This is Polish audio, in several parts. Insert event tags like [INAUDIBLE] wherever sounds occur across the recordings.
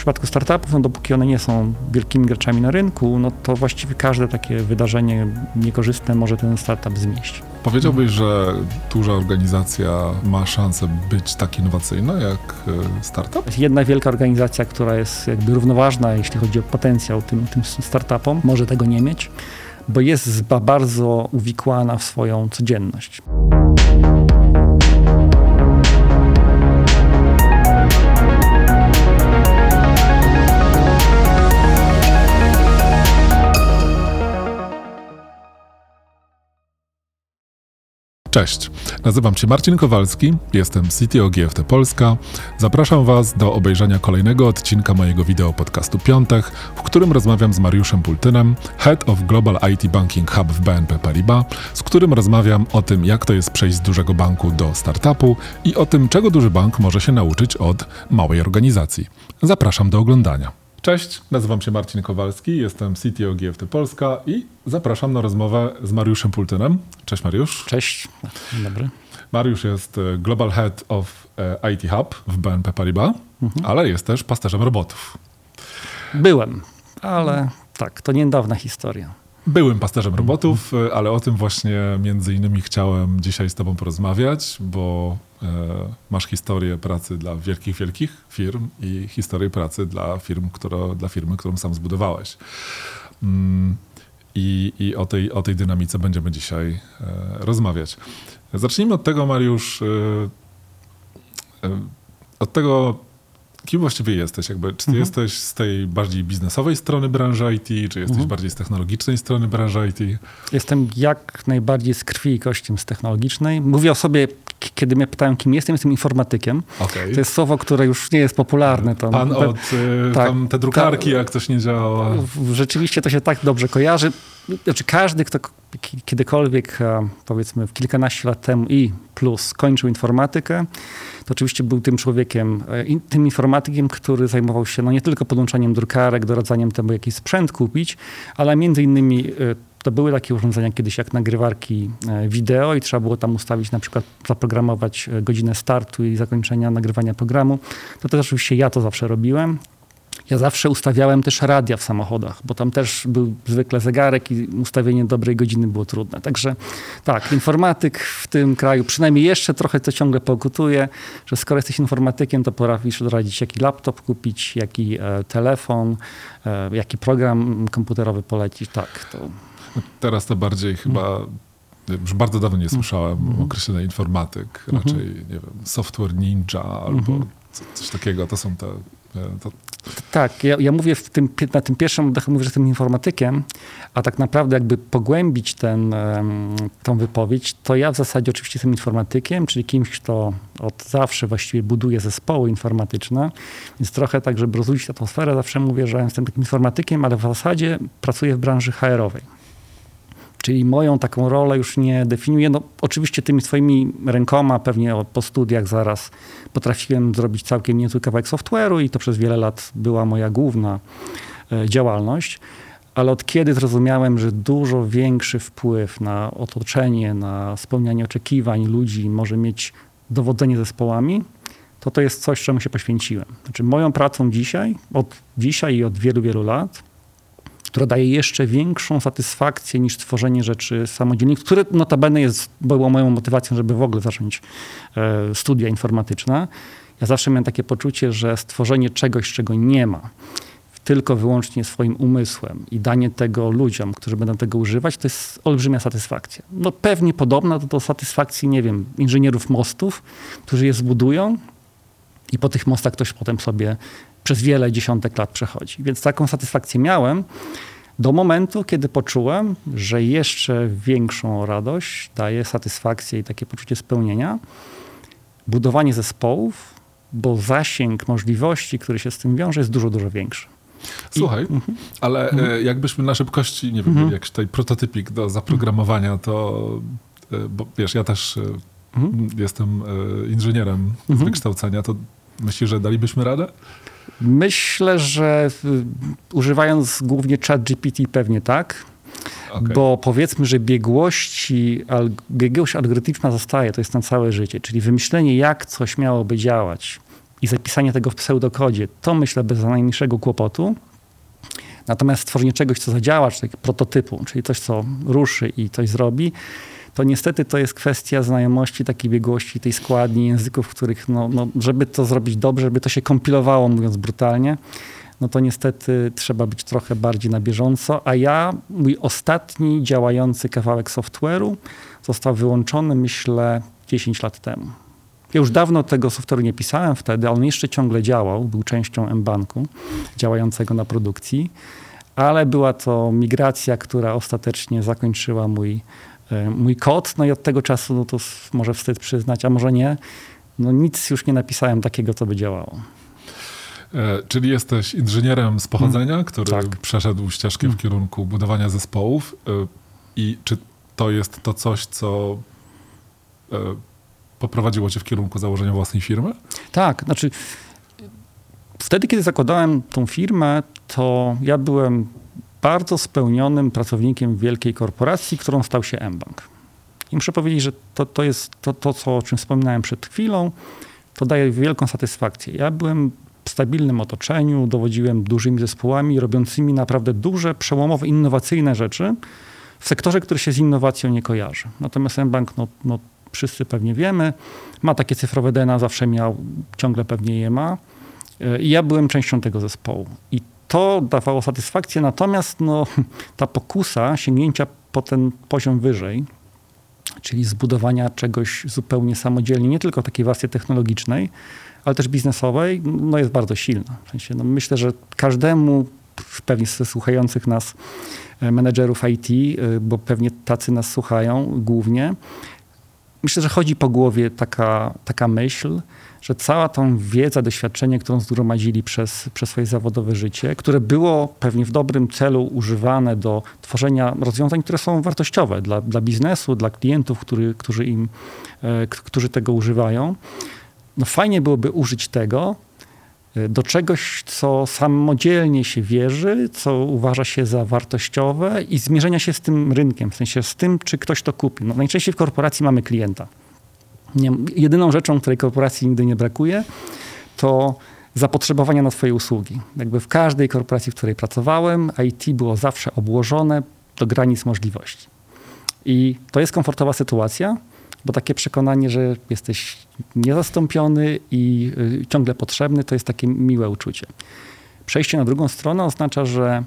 przypadku startupów, no dopóki one nie są wielkimi graczami na rynku, no to właściwie każde takie wydarzenie niekorzystne może ten startup zmieść. Powiedziałbyś, że duża organizacja ma szansę być tak innowacyjna jak e, startup? Jedna wielka organizacja, która jest jakby równoważna, jeśli chodzi o potencjał tym, tym startupom, może tego nie mieć, bo jest bardzo uwikłana w swoją codzienność. Cześć, nazywam się Marcin Kowalski, jestem CTO GFT Polska. Zapraszam Was do obejrzenia kolejnego odcinka mojego wideo podcastu Piątek, w którym rozmawiam z Mariuszem Pultynem, Head of Global IT Banking Hub w BNP Paribas, z którym rozmawiam o tym, jak to jest przejść z dużego banku do startupu i o tym, czego duży bank może się nauczyć od małej organizacji. Zapraszam do oglądania. Cześć, nazywam się Marcin Kowalski, jestem CTO GFT Polska i zapraszam na rozmowę z Mariuszem Pultynem. Cześć Mariusz. Cześć, dzień dobry. Mariusz jest e, Global Head of e, IT Hub w BNP Paribas, mhm. ale jest też pasterzem robotów. Byłem, ale tak, to niedawna historia. Byłem pasterzem robotów, e, ale o tym właśnie między innymi chciałem dzisiaj z tobą porozmawiać, bo masz historię pracy dla wielkich, wielkich firm i historię pracy dla, firm, która, dla firmy, którą sam zbudowałeś. Mm, I, i o, tej, o tej dynamice będziemy dzisiaj e, rozmawiać. Zacznijmy od tego, Mariusz, od tego, kim właściwie jesteś? Jakby, czy ty mhm. jesteś z tej bardziej biznesowej strony branży IT, czy jesteś mhm. bardziej z technologicznej strony branży IT? Jestem jak najbardziej z krwi i kością z technologicznej. Mówię o sobie, kiedy mnie pytają, kim jestem, jestem informatykiem. Okay. To jest słowo, które już nie jest popularne. Tam, Pan od y, tak, tam te drukarki, ta, jak coś nie działa. Rzeczywiście to się tak dobrze kojarzy. Znaczy każdy, kto kiedykolwiek, powiedzmy w kilkanaście lat temu i plus skończył informatykę, to oczywiście był tym człowiekiem, e, tym informatykiem, który zajmował się no nie tylko podłączaniem drukarek, doradzaniem temu, jaki sprzęt kupić, ale między innymi e, to były takie urządzenia kiedyś jak nagrywarki e, wideo i trzeba było tam ustawić, na przykład zaprogramować godzinę startu i zakończenia nagrywania programu. To też oczywiście ja to zawsze robiłem. Ja zawsze ustawiałem też radia w samochodach, bo tam też był zwykle zegarek i ustawienie dobrej godziny było trudne. Także tak, informatyk w tym kraju, przynajmniej jeszcze trochę to ciągle pokutuje, że skoro jesteś informatykiem, to potrafisz doradzić, jaki laptop kupić, jaki e, telefon, e, jaki program komputerowy polecić. Tak, to... Teraz to bardziej chyba już bardzo dawno nie słyszałem mm. określenia informatyk, mhm. raczej, mm -hmm. nie wiem, software ninja albo mm -hmm. coś takiego. To są te, e, to, tak, ja, ja mówię tym, na tym pierwszym oddechu, mówię, że jestem informatykiem, a tak naprawdę jakby pogłębić ten, tą wypowiedź, to ja w zasadzie oczywiście jestem informatykiem, czyli kimś, kto od zawsze właściwie buduje zespoły informatyczne, więc trochę tak, żeby rozluźnić atmosferę, zawsze mówię, że jestem takim informatykiem, ale w zasadzie pracuję w branży HR-owej. Czyli moją taką rolę już nie definiuję. No, oczywiście tymi swoimi rękoma, pewnie po studiach zaraz potrafiłem zrobić całkiem niezły kawałek software'u i to przez wiele lat była moja główna e, działalność. Ale od kiedy zrozumiałem, że dużo większy wpływ na otoczenie, na spełnianie oczekiwań ludzi może mieć dowodzenie zespołami, to to jest coś, czemu się poświęciłem. Znaczy moją pracą dzisiaj, od dzisiaj i od wielu, wielu lat, która daje jeszcze większą satysfakcję niż tworzenie rzeczy samodzielnie, które notabene jest, było moją motywacją, żeby w ogóle zacząć e, studia informatyczne. Ja zawsze miałem takie poczucie, że stworzenie czegoś, czego nie ma, tylko wyłącznie swoim umysłem i danie tego ludziom, którzy będą tego używać, to jest olbrzymia satysfakcja. No pewnie podobna do, do satysfakcji, nie wiem, inżynierów mostów, którzy je zbudują i po tych mostach ktoś potem sobie przez wiele dziesiątek lat przechodzi. Więc taką satysfakcję miałem do momentu, kiedy poczułem, że jeszcze większą radość daje satysfakcję i takie poczucie spełnienia budowanie zespołów, bo zasięg możliwości, który się z tym wiąże, jest dużo, dużo większy. Słuchaj, I, mhm. ale mhm. jakbyśmy na szybkości, nie wiem, mhm. jakiś tutaj prototypik do zaprogramowania, to e, bo wiesz, ja też e, jestem inżynierem z wykształcenia, to myślisz, że dalibyśmy radę? Myślę, że używając głównie chat GPT pewnie tak. Okay. Bo powiedzmy, że biegłości, biegłość algorytmiczna zostaje, to jest na całe życie. Czyli wymyślenie, jak coś miałoby działać, i zapisanie tego w pseudokodzie, to myślę bez najmniejszego kłopotu. Natomiast stworzenie czegoś, co zadziała, czyli prototypu, czyli coś, co ruszy i coś zrobi, to niestety to jest kwestia znajomości, takiej biegłości tej składni języków, w których, no, no, żeby to zrobić dobrze, żeby to się kompilowało, mówiąc brutalnie, no to niestety trzeba być trochę bardziej na bieżąco. A ja, mój ostatni działający kawałek software'u został wyłączony, myślę, 10 lat temu. Ja już dawno tego software'u nie pisałem wtedy, ale on jeszcze ciągle działał, był częścią mBanku działającego na produkcji, ale była to migracja, która ostatecznie zakończyła mój, mój kod. No i od tego czasu, no to może wstyd przyznać, a może nie, no nic już nie napisałem takiego, co by działało. E, czyli jesteś inżynierem z pochodzenia, hmm, który tak. przeszedł ścieżkę w hmm. kierunku budowania zespołów. E, I czy to jest to coś, co e, poprowadziło cię w kierunku założenia własnej firmy? Tak, znaczy wtedy, kiedy zakładałem tą firmę, to ja byłem bardzo spełnionym pracownikiem wielkiej korporacji, którą stał się mBank. I muszę powiedzieć, że to, to jest to, to, co, o czym wspominałem przed chwilą, to daje wielką satysfakcję. Ja byłem w stabilnym otoczeniu, dowodziłem dużymi zespołami, robiącymi naprawdę duże, przełomowe, innowacyjne rzeczy w sektorze, który się z innowacją nie kojarzy. Natomiast mBank, no, no wszyscy pewnie wiemy, ma takie cyfrowe DNA, zawsze miał, ciągle pewnie je ma. I ja byłem częścią tego zespołu. I to dawało satysfakcję, natomiast no, [LAUGHS] ta pokusa sięgnięcia po ten poziom wyżej, czyli zbudowania czegoś zupełnie samodzielnie, nie tylko takiej warstwie technologicznej, ale też biznesowej, no jest bardzo silna. W sensie, no myślę, że każdemu pewnie ze słuchających nas e, menedżerów IT, e, bo pewnie tacy nas słuchają głównie, myślę, że chodzi po głowie taka, taka myśl, że cała tą wiedza, doświadczenie, którą zgromadzili przez, przez swoje zawodowe życie, które było pewnie w dobrym celu używane do tworzenia rozwiązań, które są wartościowe dla, dla biznesu, dla klientów, który, którzy, im, e, którzy tego używają, no fajnie byłoby użyć tego y, do czegoś, co samodzielnie się wierzy, co uważa się za wartościowe i zmierzenia się z tym rynkiem, w sensie z tym, czy ktoś to kupi. No, najczęściej w korporacji mamy klienta. Nie, jedyną rzeczą, której korporacji nigdy nie brakuje, to zapotrzebowania na swoje usługi. Jakby w każdej korporacji, w której pracowałem, IT było zawsze obłożone do granic możliwości. I to jest komfortowa sytuacja, bo takie przekonanie, że jesteś niezastąpiony i y, ciągle potrzebny, to jest takie miłe uczucie. Przejście na drugą stronę oznacza, że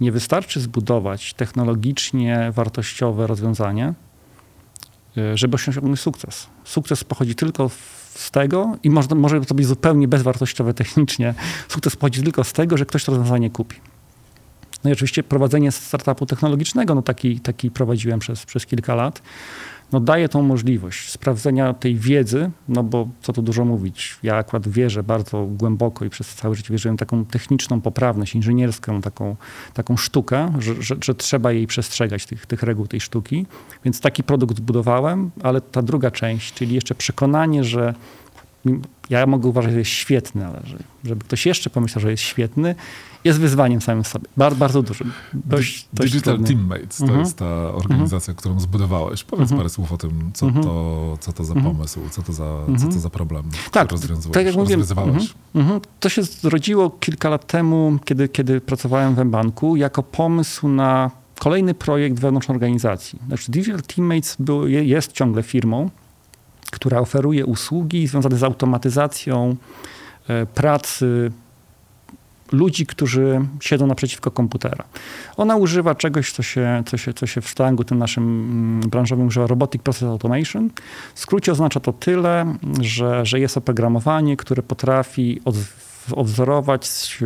nie wystarczy zbudować technologicznie wartościowe rozwiązanie, żeby osiągnąć sukces. Sukces pochodzi tylko z tego, i może, może to być zupełnie bezwartościowe technicznie, sukces pochodzi tylko z tego, że ktoś to rozwiązanie kupi. No i oczywiście prowadzenie startupu technologicznego, no taki, taki prowadziłem przez, przez kilka lat, no daje tą możliwość sprawdzenia tej wiedzy, no bo co tu dużo mówić, ja akurat wierzę bardzo głęboko i przez całe życie wierzyłem taką techniczną poprawność, inżynierską, taką, taką sztukę, że, że, że trzeba jej przestrzegać, tych, tych reguł tej sztuki. Więc taki produkt zbudowałem, ale ta druga część, czyli jeszcze przekonanie, że ja mogę uważać, że jest świetny, ale żeby ktoś jeszcze pomyślał, że jest świetny, jest wyzwaniem samym sobie. Bardzo, bardzo dużym. Dość, dość Digital. Teammates to mhm. jest ta organizacja, którą zbudowałeś. Powiedz mhm. parę słów o tym, co, mhm. to, co to za pomysł, co to za, co to za problem, tak, rozwiązywałeś, tak jak mówiłem, To się zrodziło kilka lat temu, kiedy, kiedy pracowałem w banku jako pomysł na kolejny projekt wewnątrz organizacji. Znaczy Digital Teammates był, jest ciągle firmą, która oferuje usługi związane z automatyzacją e, pracy ludzi, którzy siedzą naprzeciwko komputera. Ona używa czegoś, co się, co się, co się w slangu tym naszym mm, branżowym używa Robotic Process Automation. W skrócie oznacza to tyle, że, że jest oprogramowanie, które potrafi od, odwzorować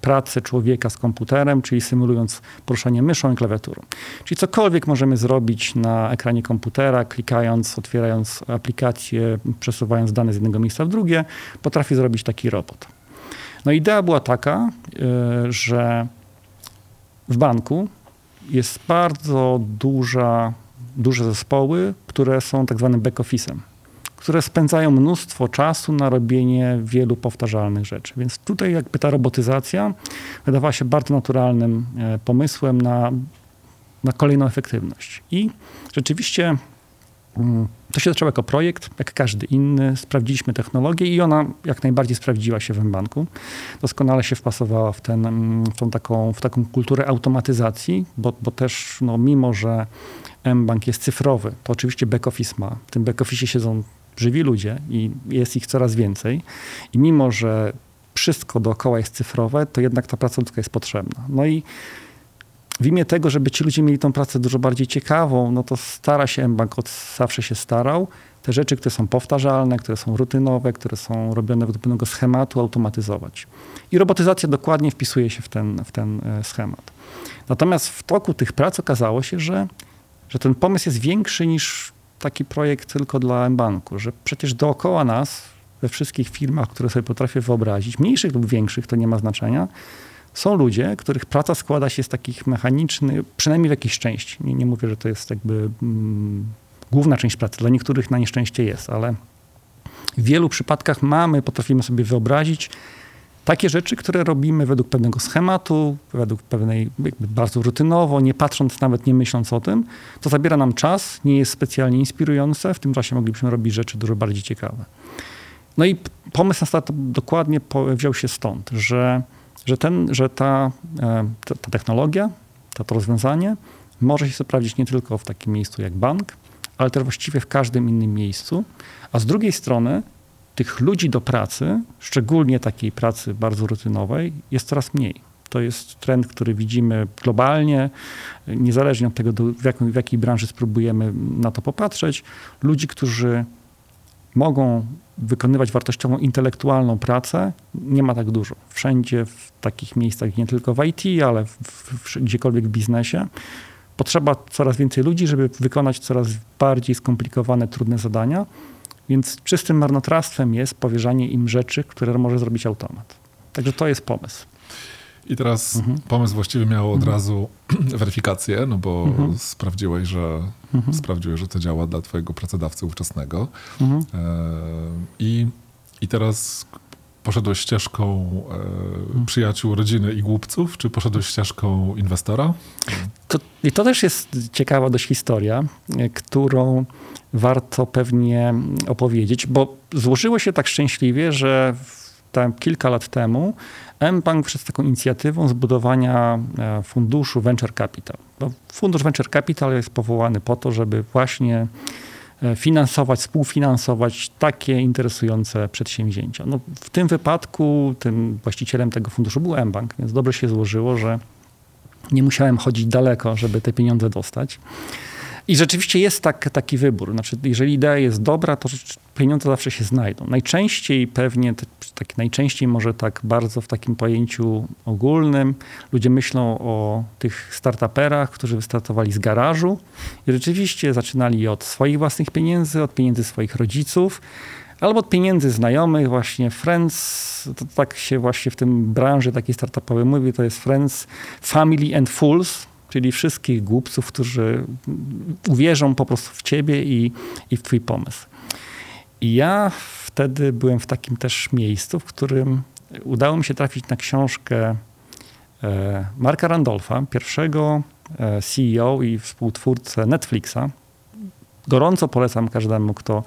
pracę człowieka z komputerem, czyli symulując poruszanie myszą i klawiaturą. Czyli cokolwiek możemy zrobić na ekranie komputera, klikając, otwierając aplikację, przesuwając dane z jednego miejsca w drugie, potrafi zrobić taki robot. No idea była taka, e, że w banku jest bardzo duża, duże zespoły, które są tak zwanym back-office'em, które spędzają mnóstwo czasu na robienie wielu powtarzalnych rzeczy. Więc tutaj jakby ta robotyzacja wydawała się bardzo naturalnym e, pomysłem na, na kolejną efektywność. I rzeczywiście to się zaczęło jako projekt, jak każdy inny. Sprawdziliśmy technologię i ona jak najbardziej sprawdziła się w banku. Doskonale się wpasowała w, ten, mm, w, tą taką, w taką kulturę automatyzacji, bo, bo też no, mimo, że mBank jest cyfrowy, to oczywiście back-office ma. W tym back-office siedzą żywi ludzie i jest ich coraz więcej. I mimo, że wszystko dookoła jest cyfrowe, to jednak ta praca ludzka jest potrzebna. No i w imię tego, żeby ci ludzie mieli tą pracę dużo bardziej ciekawą, no to stara się mBank, od zawsze się starał, te rzeczy, które są powtarzalne, które są rutynowe, które są robione według pewnego schematu, automatyzować. I robotyzacja dokładnie wpisuje się w ten, w ten e, schemat. Natomiast w toku tych prac okazało się, że, że ten pomysł jest większy niż taki projekt tylko dla mBanku, że przecież dookoła nas, we wszystkich firmach, które sobie potrafię wyobrazić, mniejszych lub większych, to nie ma znaczenia, są ludzie, których praca składa się z takich mechanicznych, przynajmniej w jakiejś części. Nie, nie mówię, że to jest jakby mm, główna część pracy. Dla niektórych na nieszczęście jest, ale w wielu przypadkach mamy, potrafimy sobie wyobrazić takie rzeczy, które robimy według pewnego schematu, według pewnej, bardzo rutynowo, nie patrząc nawet, nie myśląc o tym. To zabiera nam czas, nie jest specjalnie inspirujące. W tym czasie moglibyśmy robić rzeczy dużo bardziej ciekawe. No i pomysł na startup dokładnie wziął się stąd, że że, ten, że ta, e, ta, ta technologia, to, to rozwiązanie może się sprawdzić nie tylko w takim miejscu jak bank, ale też właściwie w każdym innym miejscu. A z drugiej strony tych ludzi do pracy, szczególnie takiej pracy bardzo rutynowej, jest coraz mniej. To jest trend, który widzimy globalnie, niezależnie od tego, w, jakiej, w jakiej branży spróbujemy na to popatrzeć. Ludzi, którzy mogą wykonywać wartościową, intelektualną pracę, nie ma tak dużo. Wszędzie w takich miejscach, nie tylko w IT, ale w, w, gdziekolwiek w biznesie, potrzeba coraz więcej ludzi, żeby wykonać coraz bardziej skomplikowane, trudne zadania. Więc czystym marnotrawstwem jest powierzanie im rzeczy, które może zrobić automat. Także to jest pomysł. I teraz mhm. pomysł właściwie miał od mhm. razu [CLEARS THROAT] weryfikację, no bo mhm. sprawdziłeś, że, mhm. sprawdziłeś, że to działa dla twojego pracodawcy ówczesnego. Mhm. E, i, I teraz poszedłeś ścieżką e, mhm. przyjaciół, rodziny i głupców, czy poszedłeś ścieżką inwestora? To, I to też jest ciekawa dość historia, e, którą warto pewnie opowiedzieć, bo złożyło się tak szczęśliwie, że tam kilka lat temu mBank przed taką inicjatywą zbudowania e, funduszu Venture Capital. Fundusz Venture Capital jest powołany po to, żeby właśnie e, finansować, współfinansować takie interesujące przedsięwzięcia. No, w tym wypadku tym właścicielem tego funduszu był mBank, więc dobrze się złożyło, że nie musiałem chodzić daleko, żeby te pieniądze dostać. I rzeczywiście jest tak, taki wybór. Znaczy, jeżeli idea jest dobra, to pieniądze zawsze się znajdą. Najczęściej pewnie, tak, najczęściej może tak bardzo w takim pojęciu ogólnym, ludzie myślą o tych startuperach, którzy wystartowali z garażu i rzeczywiście zaczynali od swoich własnych pieniędzy, od pieniędzy swoich rodziców, albo od pieniędzy znajomych, właśnie friends, to tak się właśnie w tym branży takiej startupowej mówi, to jest friends, family and fools, czyli wszystkich głupców, którzy uwierzą po prostu w ciebie i, i w twój pomysł. I ja wtedy byłem w takim też miejscu, w którym udało mi się trafić na książkę e, Marka Randolfa, pierwszego e, CEO i współtwórcę Netflixa. Gorąco polecam każdemu, kto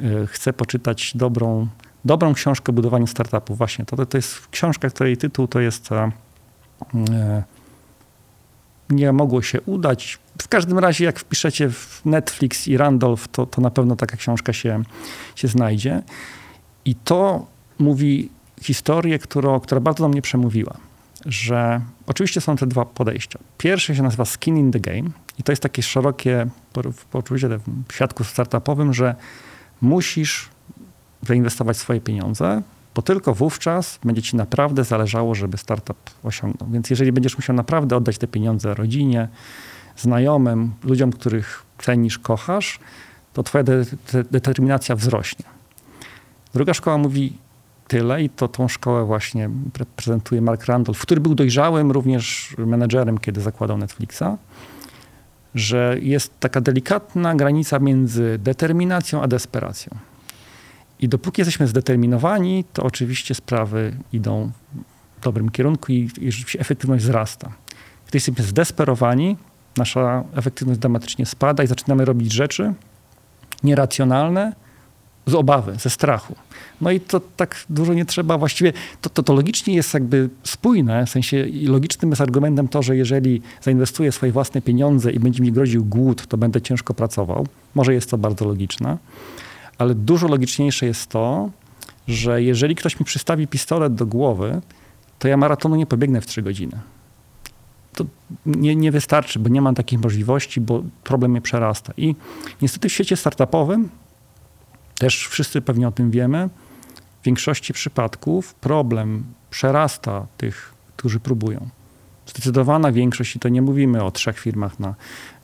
e, chce poczytać dobrą, dobrą książkę o budowaniu startupów. Właśnie to, to jest książka, której tytuł to jest nie mogło się udać. W każdym razie, jak wpiszecie w Netflix i Randolph, to, to na pewno taka książka się, się znajdzie. I to mówi historię, którą, która bardzo do mnie przemówiła. Że oczywiście są te dwa podejścia. Pierwsze się nazywa skin in the game i to jest takie szerokie poczucie w świadku startupowym, że musisz zainwestować swoje pieniądze, bo tylko wówczas będzie ci naprawdę zależało, żeby startup osiągnął. Więc jeżeli będziesz musiał naprawdę oddać te pieniądze rodzinie, znajomym, ludziom, których cenisz, kochasz, to twoja de de determinacja wzrośnie. Druga szkoła mówi tyle i to tą szkołę właśnie prezentuje Mark Randolph, który był dojrzałym również menedżerem, kiedy zakładał Netflixa, że jest taka delikatna granica między determinacją a desperacją. I dopóki jesteśmy zdeterminowani, to oczywiście sprawy idą w dobrym kierunku i, i rzeczywiście efektywność wzrasta. Gdy jesteśmy zdesperowani, nasza efektywność dramatycznie spada i zaczynamy robić rzeczy, nieracjonalne z obawy, ze strachu. No i to tak dużo nie trzeba, właściwie to, to, to logicznie jest jakby spójne, w sensie logicznym jest argumentem to, że jeżeli zainwestuję swoje własne pieniądze i będzie mi groził głód, to będę ciężko pracował. Może jest to bardzo logiczne, ale dużo logiczniejsze jest to, że jeżeli ktoś mi przystawi pistolet do głowy, to ja maratonu nie pobiegnę w 3 godziny. To nie, nie wystarczy, bo nie mam takich możliwości, bo problem mnie przerasta. I niestety w świecie startupowym, też wszyscy pewnie o tym wiemy, w większości przypadków problem przerasta tych, którzy próbują. Zdecydowana większość, i to nie mówimy o trzech firmach na,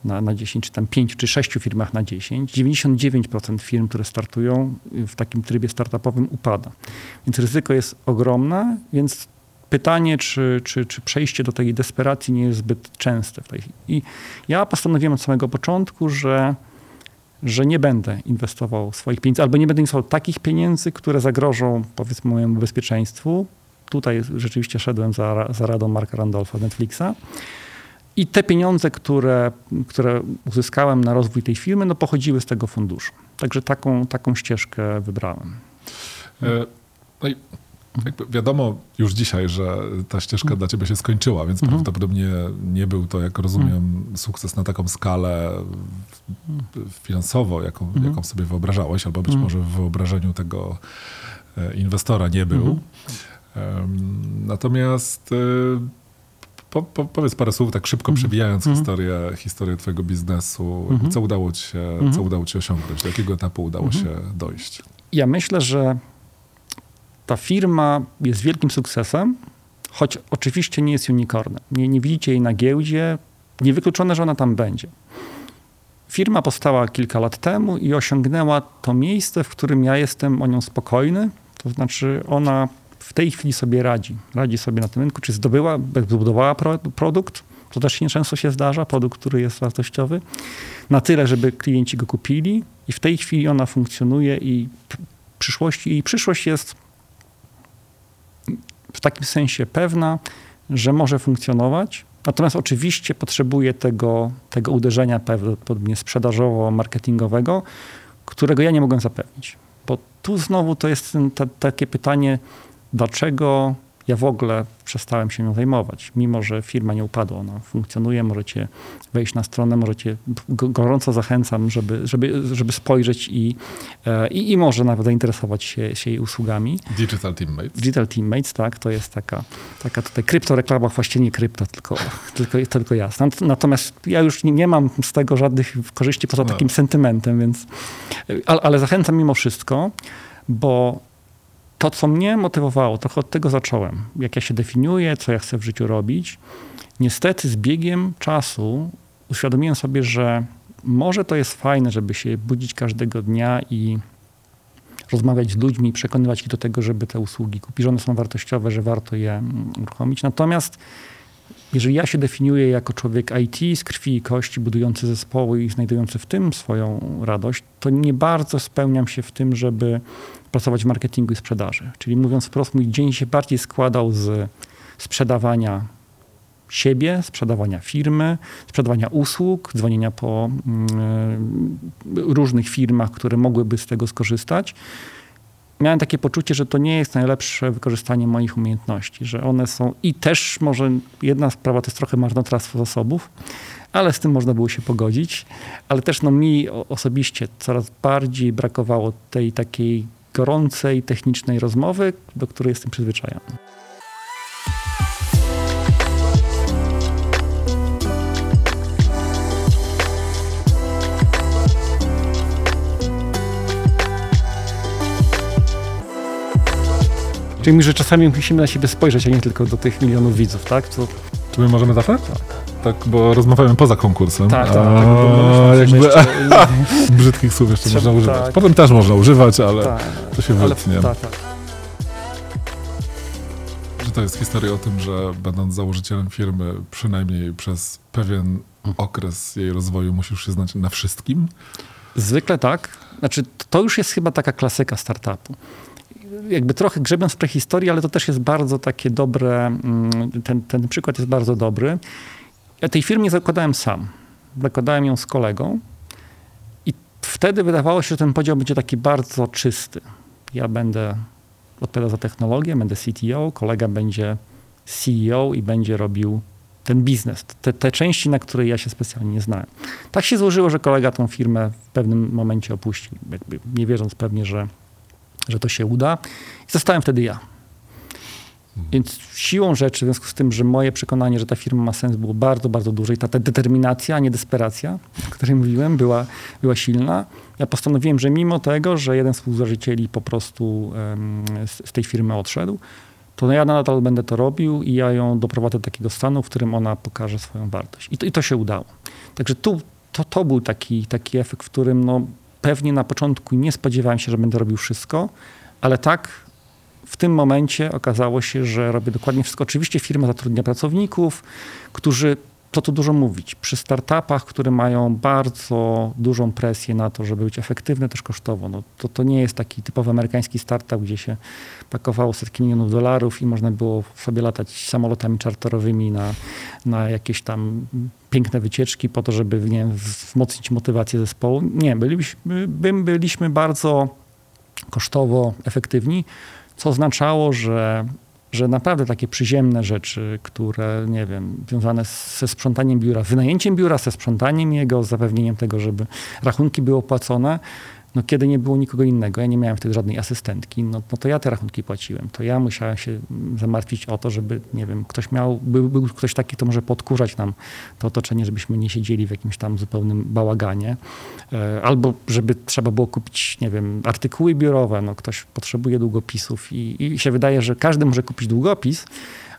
na, na 10, czy tam pięciu, czy sześciu firmach na 10, 99% firm, które startują w takim trybie startupowym upada. Więc ryzyko jest ogromne, więc pytanie, czy, czy, czy przejście do tej desperacji nie jest zbyt częste w tej. I ja postanowiłem od samego początku, że że nie będę inwestował swoich pieniędzy, albo nie będę inwestował takich pieniędzy, które zagrożą, powiedzmy, mojemu bezpieczeństwu. Tutaj rzeczywiście szedłem za, za radą Marka Randolfa Netflixa. I te pieniądze, które, które uzyskałem na rozwój tej firmy, no pochodziły z tego funduszu. Także taką, taką ścieżkę wybrałem. E, no i wiadomo już dzisiaj, że ta ścieżka dla ciebie się skończyła, więc mhm. prawdopodobnie nie był to, jak rozumiem, mhm. sukces na taką skalę finansowo, jaką, mhm. jaką sobie wyobrażałeś, albo być może w wyobrażeniu tego e, inwestora nie był. Mhm. Natomiast e, po, po, powiedz parę słów, tak szybko mhm. przewijając mhm. historię, historię twojego biznesu. Co, udało ci się, co udało ci osiągnąć? Do jakiego etapu udało się dojść? Ja myślę, że ta firma jest wielkim sukcesem, choć oczywiście nie jest unicornem. Nie, nie widzicie jej na giełdzie, niewykluczone, że ona tam będzie. Firma powstała kilka lat temu i osiągnęła to miejsce, w którym ja jestem o nią spokojny. To znaczy, ona w tej chwili sobie radzi. Radzi sobie na tym rynku. Czy zdobyła, zbudowała produkt, to też nieczęsto się zdarza, produkt, który jest wartościowy, na tyle, żeby klienci go kupili i w tej chwili ona funkcjonuje i przyszłości, i przyszłość jest w takim sensie pewna, że może funkcjonować. Natomiast oczywiście potrzebuje tego, tego uderzenia pewnie sprzedażowo-marketingowego, którego ja nie mogę zapewnić. Bo tu znowu to jest ten, te, takie pytanie, dlaczego ja w ogóle przestałem się nią zajmować, mimo że firma nie upadła, ona funkcjonuje, możecie wejść na stronę, możecie, gorąco zachęcam, żeby, żeby, żeby spojrzeć i, e, i, i może nawet zainteresować się, się jej usługami. Digital Teammates. Digital Teammates, tak, to jest taka, taka tutaj kryptoreklama, właściwie nie krypto, tylko, [LAUGHS] tylko, tylko jasna. Natomiast ja już nie, nie mam z tego żadnych korzyści poza no. takim sentymentem, więc, ale, ale zachęcam mimo wszystko, bo to, co mnie motywowało, trochę od tego zacząłem, jak ja się definiuję, co ja chcę w życiu robić. Niestety z biegiem czasu uświadomiłem sobie, że może to jest fajne, żeby się budzić każdego dnia i rozmawiać z ludźmi, przekonywać ich do tego, żeby te usługi kupić, że one są wartościowe, że warto je uruchomić. Natomiast jeżeli ja się definiuję jako człowiek IT z krwi i kości, budujący zespoły i znajdujący w tym swoją radość, to nie bardzo spełniam się w tym, żeby pracować w marketingu i sprzedaży. Czyli mówiąc wprost, mój dzień się bardziej składał z sprzedawania siebie, sprzedawania firmy, sprzedawania usług, dzwonienia po mm, różnych firmach, które mogłyby z tego skorzystać. Miałem takie poczucie, że to nie jest najlepsze wykorzystanie moich umiejętności, że one są i też może jedna sprawa to jest trochę marnotrawstwo zasobów, ale z tym można było się pogodzić, ale też no, mi osobiście coraz bardziej brakowało tej takiej gorącej, technicznej rozmowy, do której jestem przyzwyczajony. Czyli że czasami musimy na siebie spojrzeć, a nie tylko do tych milionów widzów, tak? To... Czy my możemy zacząć? Tak tak, bo rozmawiamy poza konkursem. Tak, tak. A, jakby, jeszcze... [LAUGHS] brzydkich słów jeszcze Trzeba, można używać. Tak. Potem też można używać, ale tak, to się wytnie. Tak, tak. Że to jest historia o tym, że będąc założycielem firmy, przynajmniej przez pewien okres jej rozwoju musisz się znać na wszystkim? Zwykle tak. Znaczy, to już jest chyba taka klasyka startupu jakby trochę grzebiąc w prehistorii, ale to też jest bardzo takie dobre, mm, ten, ten przykład jest bardzo dobry. Ja tej firmy zakładałem sam. Zakładałem ją z kolegą i wtedy wydawało się, że ten podział będzie taki bardzo czysty. Ja będę odpowiadał za technologię, będę CTO, kolega będzie CEO i będzie robił ten biznes, te, te części, na które ja się specjalnie nie znałem. Tak się złożyło, że kolega tą firmę w pewnym momencie opuścił, nie wierząc pewnie, że, że to się uda. I zostałem wtedy ja. Więc siłą rzeczy, w związku z tym, że moje przekonanie, że ta firma ma sens, było bardzo, bardzo duże i ta, ta determinacja, a nie desperacja, o której mówiłem, była, była silna. Ja postanowiłem, że mimo tego, że jeden z współzałożycieli po prostu um, z, z tej firmy odszedł, to ja nadal będę to robił i ja ją doprowadzę do takiego stanu, w którym ona pokaże swoją wartość. I to, i to się udało. Także tu, to, to był taki, taki efekt, w którym no, pewnie na początku nie spodziewałem się, że będę robił wszystko, ale tak w tym momencie okazało się, że robię dokładnie wszystko. Oczywiście firma zatrudnia pracowników, którzy co tu dużo mówić. Przy startupach, które mają bardzo dużą presję na to, żeby być efektywne też kosztowo, no to, to nie jest taki typowy amerykański startup, gdzie się pakowało setki milionów dolarów i można było sobie latać samolotami czarterowymi na, na jakieś tam piękne wycieczki po to, żeby nie wzmocnić motywację zespołu. Nie, byliśmy, byliśmy bardzo kosztowo efektywni, co oznaczało, że że naprawdę takie przyziemne rzeczy, które, nie wiem, związane ze sprzątaniem biura, wynajęciem biura, ze sprzątaniem jego, zapewnieniem tego, żeby rachunki były opłacone, no kiedy nie było nikogo innego, ja nie miałem wtedy żadnej asystentki, no, no to ja te rachunki płaciłem. To ja musiałem się zamartwić o to, żeby, nie wiem, ktoś miał, był, był ktoś taki, kto może podkurzać nam to otoczenie, żebyśmy nie siedzieli w jakimś tam zupełnym bałaganie. E, albo żeby trzeba było kupić, nie wiem, artykuły biurowe, no ktoś potrzebuje długopisów i, i się wydaje, że każdy może kupić długopis,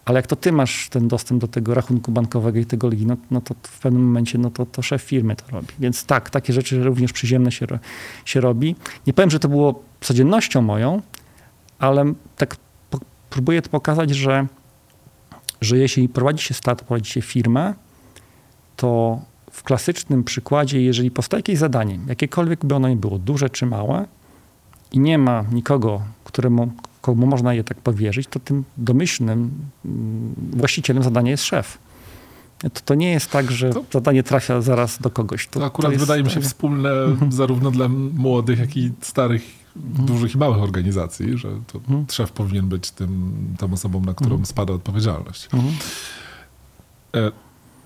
ale jak to ty masz ten dostęp do tego rachunku bankowego i tego ligi, no, no to w pewnym momencie no to, to szef firmy to robi. Więc tak, takie rzeczy również przyziemne się, się robi. Nie powiem, że to było codziennością moją, ale tak po, próbuję to pokazać, że, że jeśli prowadzi się start, prowadzi się firmę, to w klasycznym przykładzie, jeżeli powstaje jakieś zadanie, jakiekolwiek by ono nie było, duże czy małe, i nie ma nikogo, któremu, komu można je tak powierzyć, to tym domyślnym mm, właścicielem zadania jest szef. To, to nie jest tak, że to, zadanie trafia zaraz do kogoś. To, to akurat to jest, wydaje mi się wspólne mhm. [LAUGHS] zarówno dla młodych, jak i starych, mhm. dużych i małych organizacji, że to mhm. szef powinien być tym, tą osobą, na którą spada odpowiedzialność.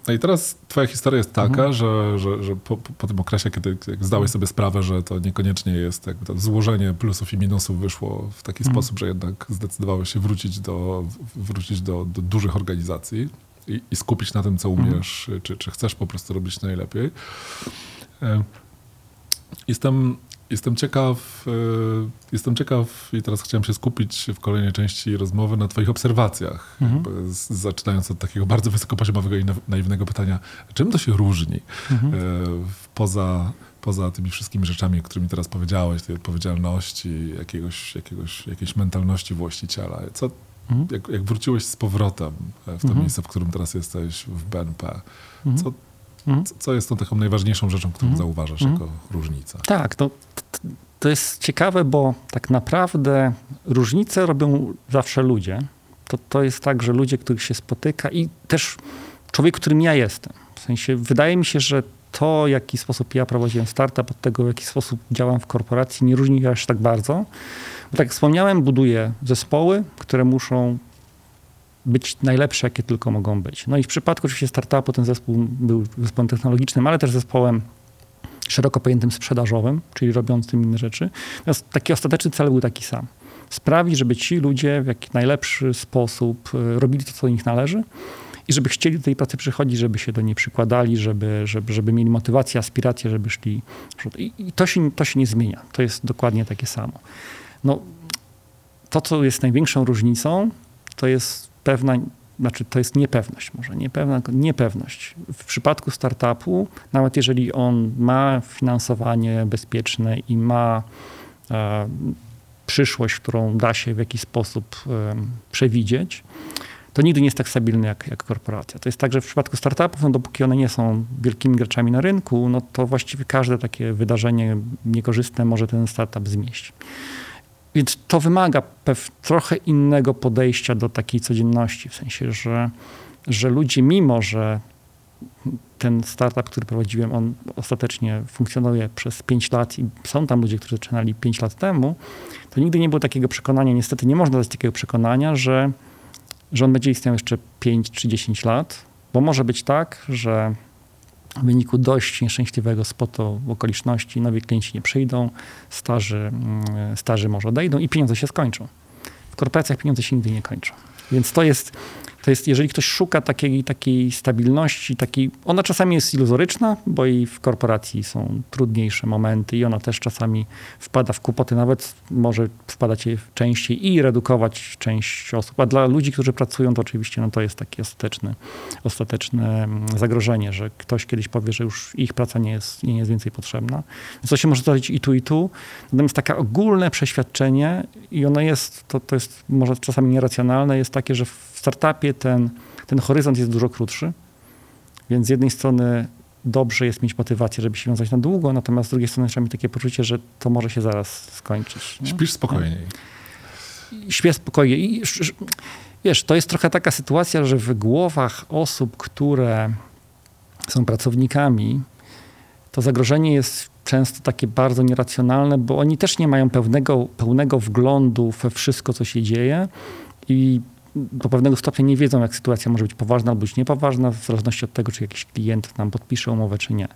No i teraz twoja historia jest taka, mhm. że, że, że po, po, tym okresie, kiedy zdałeś sobie sprawę, że to niekoniecznie jest jakby to złożenie plusów i minusów wyszło w taki mhm. sposób, że jednak zdecydowałeś się wrócić do, wrócić do, do dużych organizacji i, i, skupić na tym, co mhm. umiesz, mhm. czy, czy chcesz po prostu robić najlepiej. E, jestem Jestem ciekaw, e, jestem ciekaw i teraz chciałem się skupić w kolejnej części rozmowy na twoich obserwacjach. Mhm. Zaczynając od takiego bardzo wysokopoziomowego i naiwnego pytania, czym to się różni mhm. E, poza, poza tymi wszystkimi rzeczami, którymi teraz powiedziałeś, tej odpowiedzialności, jakiegoś, jakiegoś, jakiejś mentalności właściciela. Co, mhm. jak, jak, wróciłeś z powrotem w to mhm. miejsce, w którym teraz jesteś, w BNP, mhm. co, Mhm. Co jest tą taką najważniejszą rzeczą, którą mhm. zauważasz mhm. jako różnicę? Tak, to, to jest ciekawe, bo tak naprawdę różnice robią zawsze ludzie. To, to jest tak, że ludzie, których się spotyka i też człowiek, którym ja jestem. W sensie wydaje mi się, że to, w jaki sposób ja prowadziłem startup, od tego, w jaki sposób działam w korporacji, nie różni się aż tak bardzo. Bo tak jak wspomniałem, buduję zespoły, które muszą być najlepsze, jakie tylko mogą być. No i w przypadku oczywiście startupu ten zespół był zespołem technologicznym, ale też zespołem szeroko pojętym sprzedażowym, czyli robiącym inne rzeczy. Natomiast taki ostateczny cel był taki sam. Sprawić, żeby ci ludzie w jak najlepszy sposób e, robili to, co do nich należy i żeby chcieli do tej pracy przychodzić, żeby się do niej przykładali, żeby, żeby, żeby mieli motywację, aspirację, żeby szli. I, i to, się, to się nie zmienia. To jest dokładnie takie samo. No, to, co jest największą różnicą, to jest pewna, znaczy to jest niepewność, może niepewna, niepewność. W przypadku startupu, nawet jeżeli on ma finansowanie bezpieczne i ma e, przyszłość, którą da się w jakiś sposób e, przewidzieć, to nigdy nie jest tak stabilny jak, jak korporacja. To jest tak, że w przypadku startupów, no dopóki one nie są wielkimi graczami na rynku, no to właściwie każde takie wydarzenie niekorzystne może ten startup zmieść. Więc to wymaga pew, trochę innego podejścia do takiej codzienności, w sensie, że, że ludzie, mimo że ten startup, który prowadziłem, on ostatecznie funkcjonuje przez 5 lat i są tam ludzie, którzy zaczynali 5 lat temu, to nigdy nie było takiego przekonania, niestety nie można dać takiego przekonania, że, że on będzie istniał jeszcze 5 czy 10 lat, bo może być tak, że w wyniku dość nieszczęśliwego spotu okoliczności nowi klienci nie przyjdą, starzy, mm, starzy może odejdą i pieniądze się skończą. W korporacjach pieniądze się nigdy nie kończą. Więc to jest to jest, jeżeli ktoś szuka takiej, takiej stabilności, takiej, ona czasami jest iluzoryczna, bo i w korporacji są trudniejsze momenty i ona też czasami wpada w kłopoty, nawet może wpadać częściej i redukować część osób. A dla ludzi, którzy pracują, to oczywiście no, to jest takie ostateczne, ostateczne mm, zagrożenie, że ktoś kiedyś powie, że już ich praca nie jest, nie jest więcej potrzebna. To się może zdarzyć i tu, i tu. Natomiast takie ogólne przeświadczenie i ono jest, to, to jest może czasami nieracjonalne, jest takie, że w startupie ten, ten horyzont jest dużo krótszy, więc z jednej strony dobrze jest mieć motywację, żeby się wiązać na długo, natomiast z drugiej strony trzeba mieć takie poczucie, że to może się zaraz skończyć. Nie? Śpisz spokojniej. Śpię spokojnie. I wiesz, to jest trochę taka sytuacja, że w głowach osób, które są pracownikami, to zagrożenie jest często takie bardzo nieracjonalne, bo oni też nie mają pełnego, pełnego wglądu we wszystko, co się dzieje i do pewnego stopnia nie wiedzą, jak sytuacja może być poważna albo być niepoważna, w zależności od tego, czy jakiś klient nam podpisze umowę, czy nie.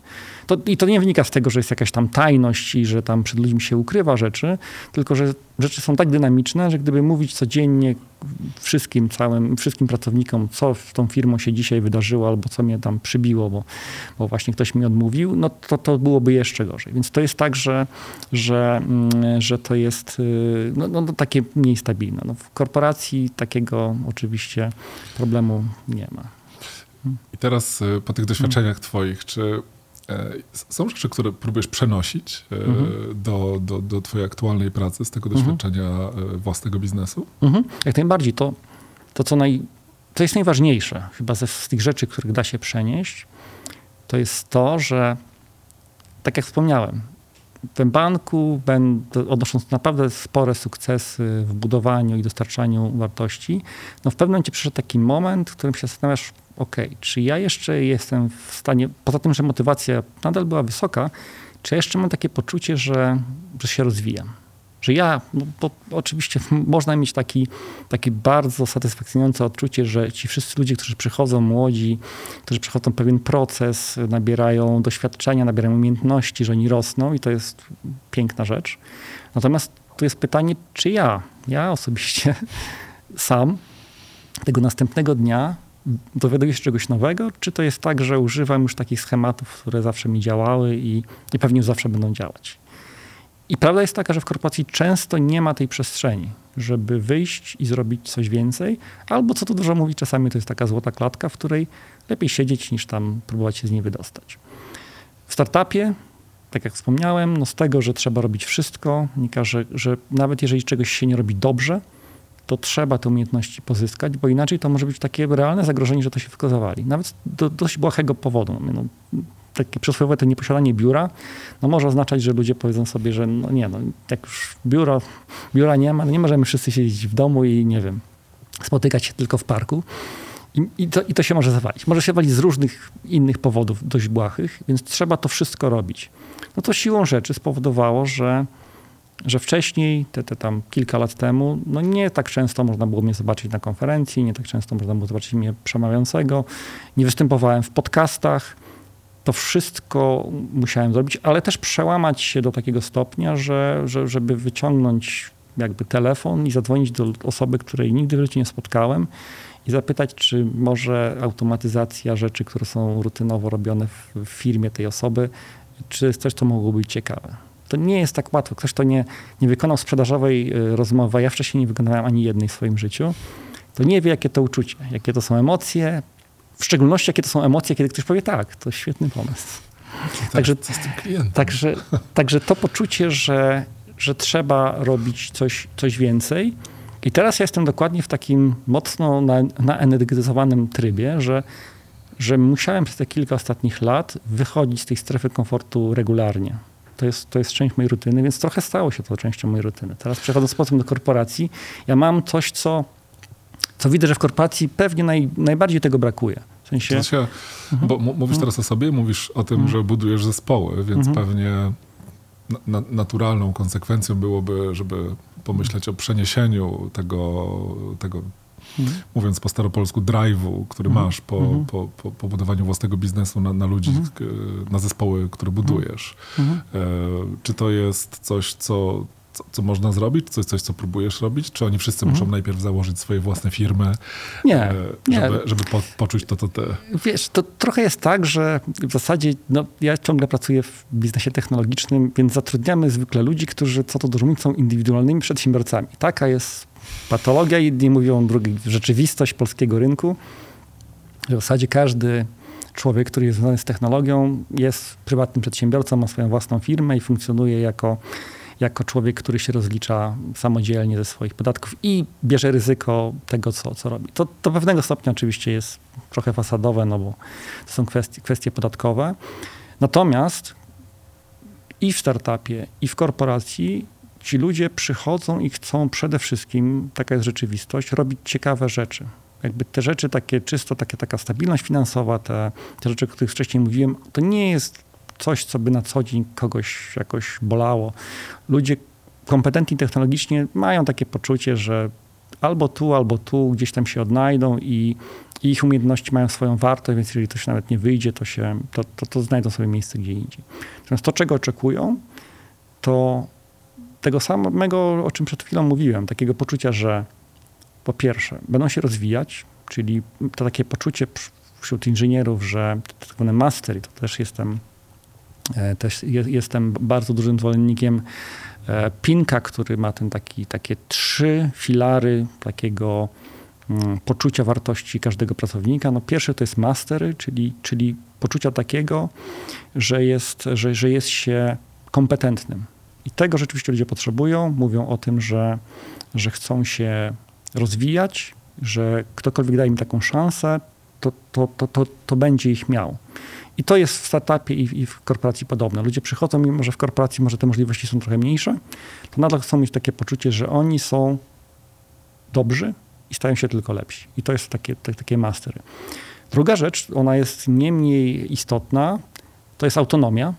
To, I to nie wynika z tego, że jest jakaś tam tajność i że tam przed ludźmi się ukrywa rzeczy, tylko że rzeczy są tak dynamiczne, że gdyby mówić codziennie wszystkim, całym, wszystkim pracownikom, co z tą firmą się dzisiaj wydarzyło, albo co mnie tam przybiło, bo, bo właśnie ktoś mi odmówił, no to, to byłoby jeszcze gorzej. Więc to jest tak, że, że, mm, że to jest y, no, no, no, takie mniej stabilne. No, w korporacji takiego oczywiście problemu nie ma. I teraz y, po tych doświadczeniach hmm. twoich, czy są rzeczy, które próbujesz przenosić e, mhm. do, do, do twojej aktualnej pracy z tego mhm. doświadczenia mhm. własnego biznesu? Mhm. Jak najbardziej. To, to co naj, to jest najważniejsze chyba ze, z tych rzeczy, których da się przenieść, to jest to, że tak jak wspomniałem, w tym banku, będę, odnosząc naprawdę spore sukcesy w budowaniu i dostarczaniu wartości, no w pewnym momencie przyszedł taki moment, w którym się zastanawiasz, ok, czy ja jeszcze jestem w stanie, poza tym, że motywacja nadal była wysoka, czy jeszcze mam takie poczucie, że, że się rozwijam? Że ja, no, bo oczywiście [LAUGHS] można mieć taki, taki bardzo satysfakcjonujące odczucie, że ci wszyscy ludzie, którzy przychodzą młodzi, którzy przechodzą pewien proces, nabierają doświadczenia, nabierają umiejętności, że oni rosną i to jest piękna rzecz. Natomiast tu jest pytanie, czy ja, ja osobiście [LAUGHS] sam tego następnego dnia dowiaduję się czegoś nowego, czy to jest tak, że używam już takich schematów, które zawsze mi działały i, i pewnie zawsze będą działać. I prawda jest taka, że w korporacji często nie ma tej przestrzeni, żeby wyjść i zrobić coś więcej, albo co tu dużo mówi, czasami to jest taka złota klatka, w której lepiej siedzieć niż tam próbować się z niej wydostać. W startupie, tak jak wspomniałem, no z tego, że trzeba robić wszystko, wynika, że, że nawet jeżeli czegoś się nie robi dobrze, to trzeba te umiejętności pozyskać, bo inaczej to może być takie realne zagrożenie, że to się wszystko zawali. Nawet do dość błahego powodu. No, takie przysłowiowe to nieposiadanie biura, no może oznaczać, że ludzie powiedzą sobie, że no nie, no jak już biuro, biura nie ma, no nie możemy wszyscy siedzieć w domu i nie wiem, spotykać się tylko w parku. I, i, to, I to się może zawalić. Może się walić z różnych innych powodów dość błahych, więc trzeba to wszystko robić. No to siłą rzeczy spowodowało, że że wcześniej, te, te tam kilka lat temu, no nie tak często można było mnie zobaczyć na konferencji, nie tak często można było zobaczyć mnie przemawiającego, nie występowałem w podcastach. To wszystko musiałem zrobić, ale też przełamać się do takiego stopnia, że, że żeby wyciągnąć jakby telefon i zadzwonić do osoby, której nigdy w życiu nie spotkałem i zapytać, czy może automatyzacja rzeczy, które są rutynowo robione w, firmie tej osoby, czy jest coś, co mogłoby być ciekawe. To nie jest tak łatwo. Ktoś, kto nie, nie wykonał sprzedażowej y, rozmowy, a ja wcześniej nie wykonałem ani jednej w swoim życiu, to nie wie, jakie to uczucie, jakie to są emocje, w szczególności jakie to są emocje, kiedy ktoś powie tak, to świetny pomysł. Tak, także? Także, także to poczucie, że, że trzeba robić coś, coś więcej. I teraz ja jestem dokładnie w takim mocno na, naenergetyzowanym trybie, że, że musiałem przez te kilka ostatnich lat wychodzić z tej strefy komfortu regularnie to jest, to jest część mojej rutyny, więc trochę stało się to częścią mojej rutyny. Teraz przechodząc potem do korporacji, ja mam coś, co, co widzę, że w korporacji pewnie naj, najbardziej tego brakuje. sensie... To się, bo m- mówisz teraz o sobie, mówisz o tym, że budujesz zespoły, więc pewnie na, na, naturalną konsekwencją byłoby, żeby pomyśleć o przeniesieniu tego, tego mówiąc po staropolsku, drive'u, który masz po, po, po, po budowaniu własnego biznesu na, na ludzi, na zespoły, które budujesz. E, czy to jest coś, co, co, co można zrobić? Coś, coś, co próbujesz robić? Czy oni wszyscy muszą najpierw założyć swoje własne firmy, Nie, e, nie. żeby, żeby po, poczuć to, co ty? Wiesz, to trochę jest tak, że w zasadzie no, ja ciągle pracuję w biznesie technologicznym, więc zatrudniamy zwykle ludzi, którzy co to dużo mówić są indywidualnymi przedsiębiorcami. Taka jest patologia, jedni mówią, drugi rzeczywistość polskiego rynku. W zasadzie każdy człowiek, który jest związany z technologią, jest prywatnym przedsiębiorcą, ma swoją własną firmę i funkcjonuje jako, jako człowiek, który się rozlicza samodzielnie ze swoich podatków i bierze ryzyko tego, co, co robi. To do pewnego stopnia oczywiście jest trochę fasadowe, no bo to są kwestie, kwestie podatkowe. Natomiast i w startupie, i w korporacji ci ludzie przychodzą i chcą przede wszystkim, taka jest rzeczywistość, robić ciekawe rzeczy. Jakby te rzeczy takie czysto, takie, taka stabilność finansowa, te, te rzeczy, o których wcześniej mówiłem, to nie jest coś, co by na co dzień kogoś jakoś bolało. Ludzie kompetentni technologicznie mają takie poczucie, że albo tu, albo tu gdzieś tam się odnajdą i, i ich umiejętności mają swoją wartość, więc jeżeli to się nawet nie wyjdzie, to, się, to, to, to znajdą sobie miejsce gdzie indziej. Natomiast to, czego oczekują, to tego samego, o czym przed chwilą mówiłem, takiego poczucia, że po pierwsze będą się rozwijać, czyli to takie poczucie wśród inżynierów, że tak zwany master, to też jestem, e, też je, jestem bardzo dużym zwolennikiem e, Pinka, który ma ten taki, takie trzy filary takiego mm, poczucia wartości każdego pracownika. No pierwszy to jest mastery, czyli, czyli poczucia takiego, że jest, że, że jest się kompetentnym. I tego rzeczywiście ludzie potrzebują. Mówią o tym, że, że chcą się rozwijać, że ktokolwiek da im taką szansę, to, to, to, to, to będzie ich miał. I to jest w startupie i, i w korporacji podobne. Ludzie przychodzą, mimo że w korporacji może te możliwości są trochę mniejsze, to nadal chcą mieć takie poczucie, że oni są dobrzy i stają się tylko lepsi. I to jest takie, te, takie mastery. Druga rzecz, ona jest nie mniej istotna, to jest autonomia,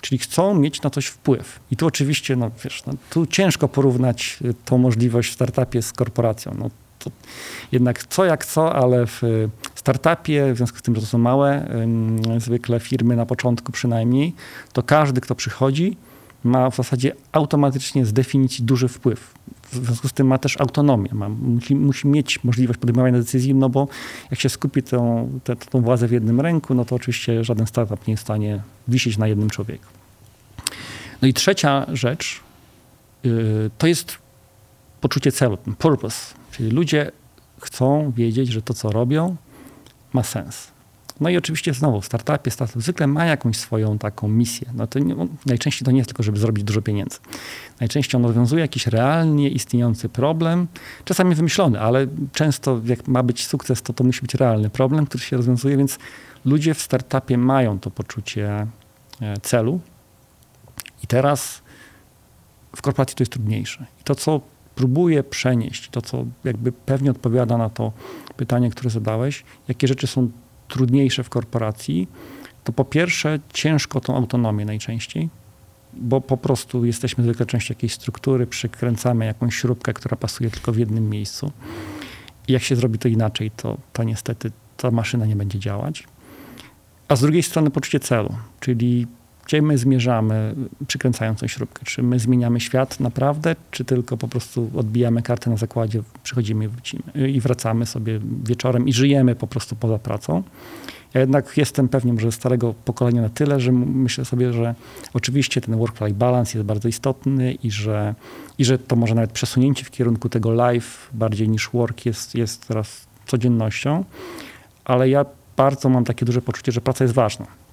czyli chcą mieć na coś wpływ. I tu oczywiście, no wiesz, no, tu ciężko porównać y, tą możliwość w startupie z korporacją. No, to jednak co jak co, ale w y, startupie, w związku z tym, że to są małe zwykle firmy na początku przynajmniej, to każdy, kto przychodzi, ma w zasadzie automatycznie z definicji duży wpływ. W związku z tym ma też autonomię, ma, musi, musi mieć możliwość podejmowania decyzji, no bo jak się skupi tą, tę tą władzę w jednym ręku, no to oczywiście żaden startup nie jest w stanie wisieć na jednym człowieku. No i trzecia rzecz yy, to jest poczucie celu, purpose. Czyli ludzie chcą wiedzieć, że to, co robią, ma sens. No i oczywiście znowu w startupie startup zwykle ma jakąś swoją taką misję. No to nie, najczęściej to nie jest tylko, żeby zrobić dużo pieniędzy. Najczęściej on rozwiązuje jakiś realnie istniejący problem, czasami wymyślony, ale często jak ma być sukces, to to musi być realny problem, który się rozwiązuje, więc ludzie w startupie mają to poczucie e, celu. I teraz w korporacji to jest trudniejsze. I to, co próbuję przenieść, to, co jakby pewnie odpowiada na to pytanie, które zadałeś, jakie rzeczy są trudniejsze w korporacji, to po pierwsze ciężko tą autonomię najczęściej, bo po prostu jesteśmy zwykle częścią jakiejś struktury, przykręcamy jakąś śrubkę, która pasuje tylko w jednym miejscu. I jak się zrobi to inaczej, to, to niestety ta maszyna nie będzie działać. A z drugiej strony poczucie celu, czyli gdzie my zmierzamy, przykręcając tą śrubkę. Czy my zmieniamy świat naprawdę, czy tylko po prostu odbijamy kartę na zakładzie, przychodzimy i wrócimy i wracamy sobie wieczorem i żyjemy po prostu poza pracą. Ja jednak jestem pewnie może starego pokolenia na tyle, że myślę sobie, że oczywiście ten work-life balance jest bardzo istotny i że, i że to może nawet przesunięcie w kierunku tego life bardziej niż work jest, jest teraz codziennością, ale ja bardzo mam takie duże poczucie, że praca jest ważna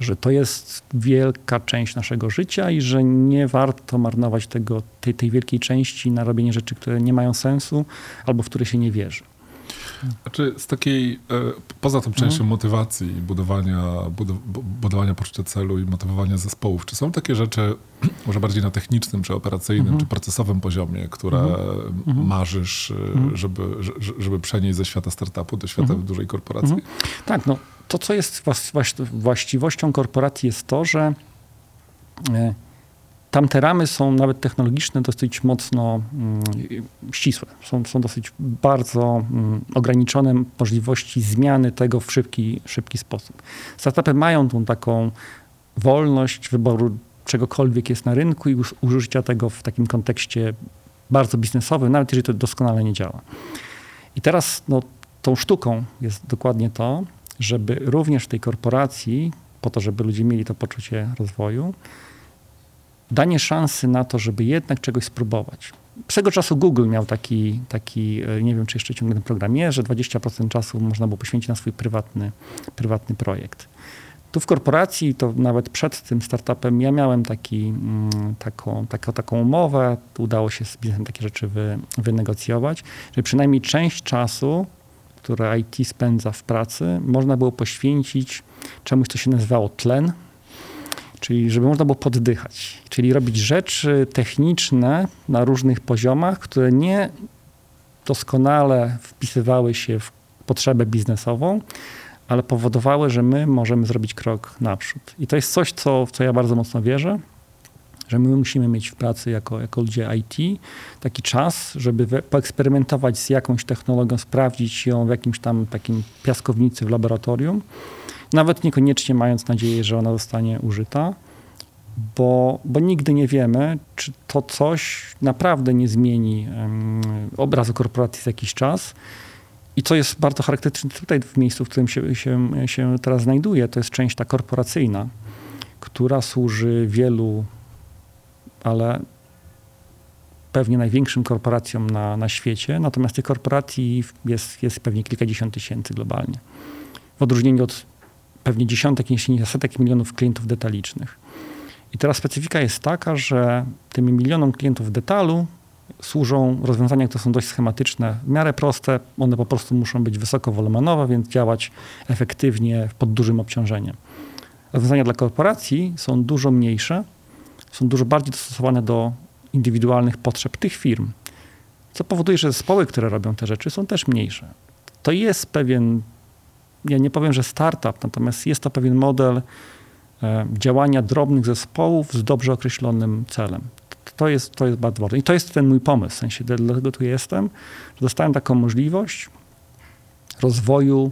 że to jest wielka część naszego życia i że nie warto marnować tego, tej, tej wielkiej części na robienie rzeczy, które nie mają sensu albo w które się nie wierzy. Znaczy z takiej, e, poza tą częścią motywacji, budowania, budow, bu- budowania poczucia celu i motywowania zespołów, czy są takie rzeczy, [CLEARS THROAT] może bardziej na technicznym, czy operacyjnym, czy procesowym poziomie, które marzysz, e, żeby, że- żeby przenieść ze świata startupu do świata dużej korporacji? Tak, no to, co jest właściwością korporacji jest to, że e, tamte ramy są nawet technologiczne dosyć mocno mm, ścisłe. Są, są dosyć bardzo mm, ograniczone możliwości zmiany tego w szybki, szybki sposób. Startupy mają tą taką wolność wyboru czegokolwiek jest na rynku i użycia tego w takim kontekście bardzo biznesowym, nawet jeżeli to doskonale nie działa. I teraz no, tą sztuką jest dokładnie to, żeby również w tej korporacji, po to, żeby ludzie mieli to poczucie rozwoju, danie szansy na to, żeby jednak czegoś spróbować. Swego czasu Google miał taki, taki e, nie wiem, czy jeszcze ciągle ten program jest, że 20% czasu można było poświęcić na swój prywatny, prywatny projekt. Tu w korporacji, to nawet przed tym startupem, ja miałem taki, mm, taką, taką, taką umowę, udało się z biznesem takie rzeczy wy, wynegocjować, że przynajmniej część czasu, które IT spędza w pracy, można było poświęcić czemuś, co się nazywało tlen, czyli żeby można było poddychać, czyli robić rzeczy techniczne na różnych poziomach, które nie doskonale wpisywały się w potrzebę biznesową, ale powodowały, że my możemy zrobić krok naprzód. I to jest coś, co, w co ja bardzo mocno wierzę, że my musimy mieć w pracy jako, jako ludzie IT taki czas, żeby we, poeksperymentować z jakąś technologią, sprawdzić ją w jakimś tam takim piaskownicy w laboratorium, nawet niekoniecznie mając nadzieję, że ona zostanie użyta, bo, bo nigdy nie wiemy, czy to coś naprawdę nie zmieni um, obrazu korporacji za jakiś czas. I co jest bardzo charakterystyczne tutaj w miejscu, w którym się, się, się teraz znajduję, to jest część ta korporacyjna, która służy wielu, ale pewnie największym korporacjom na, na świecie. Natomiast tych korporacji jest, jest pewnie kilkadziesiąt tysięcy globalnie. W odróżnieniu od pewnie dziesiątek, jeśli nie setek milionów klientów detalicznych. I teraz specyfika jest taka, że tym milionom klientów detalu służą rozwiązania, które są dość schematyczne, w miarę proste. One po prostu muszą być wysokowolumenowe, więc działać efektywnie pod dużym obciążeniem. Rozwiązania dla korporacji są dużo mniejsze, są dużo bardziej dostosowane do indywidualnych potrzeb tych firm, co powoduje, że zespoły, które robią te rzeczy, są też mniejsze. To jest pewien, ja nie powiem, że startup, natomiast jest to pewien model e, działania drobnych zespołów z dobrze określonym celem to jest, to jest bardzo ważne. I to jest ten mój pomysł, w sensie dlatego tu jestem, że dostałem taką możliwość rozwoju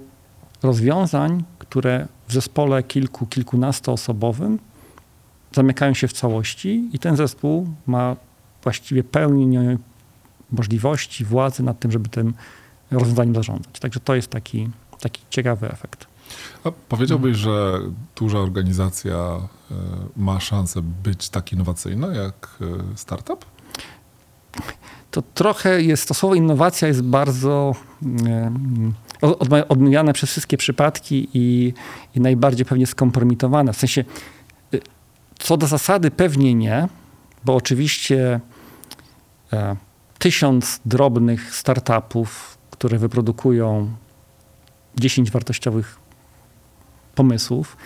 rozwiązań, które w zespole kilku, kilkunastoosobowym zamykają się w całości i ten zespół ma właściwie pełnię możliwości, władzy nad tym, żeby tym rozwiązaniem zarządzać. Także to jest taki, taki ciekawy efekt. A powiedziałbyś, że duża organizacja y, ma szansę być tak innowacyjna jak y, startup? To trochę jest, to słowo innowacja jest bardzo y, odmieniane przez wszystkie przypadki i, i, najbardziej pewnie skompromitowane. W sensie, co do zasady pewnie nie, bo oczywiście e, tysiąc drobnych startupów, które wyprodukują 10 wartościowych pomysłów.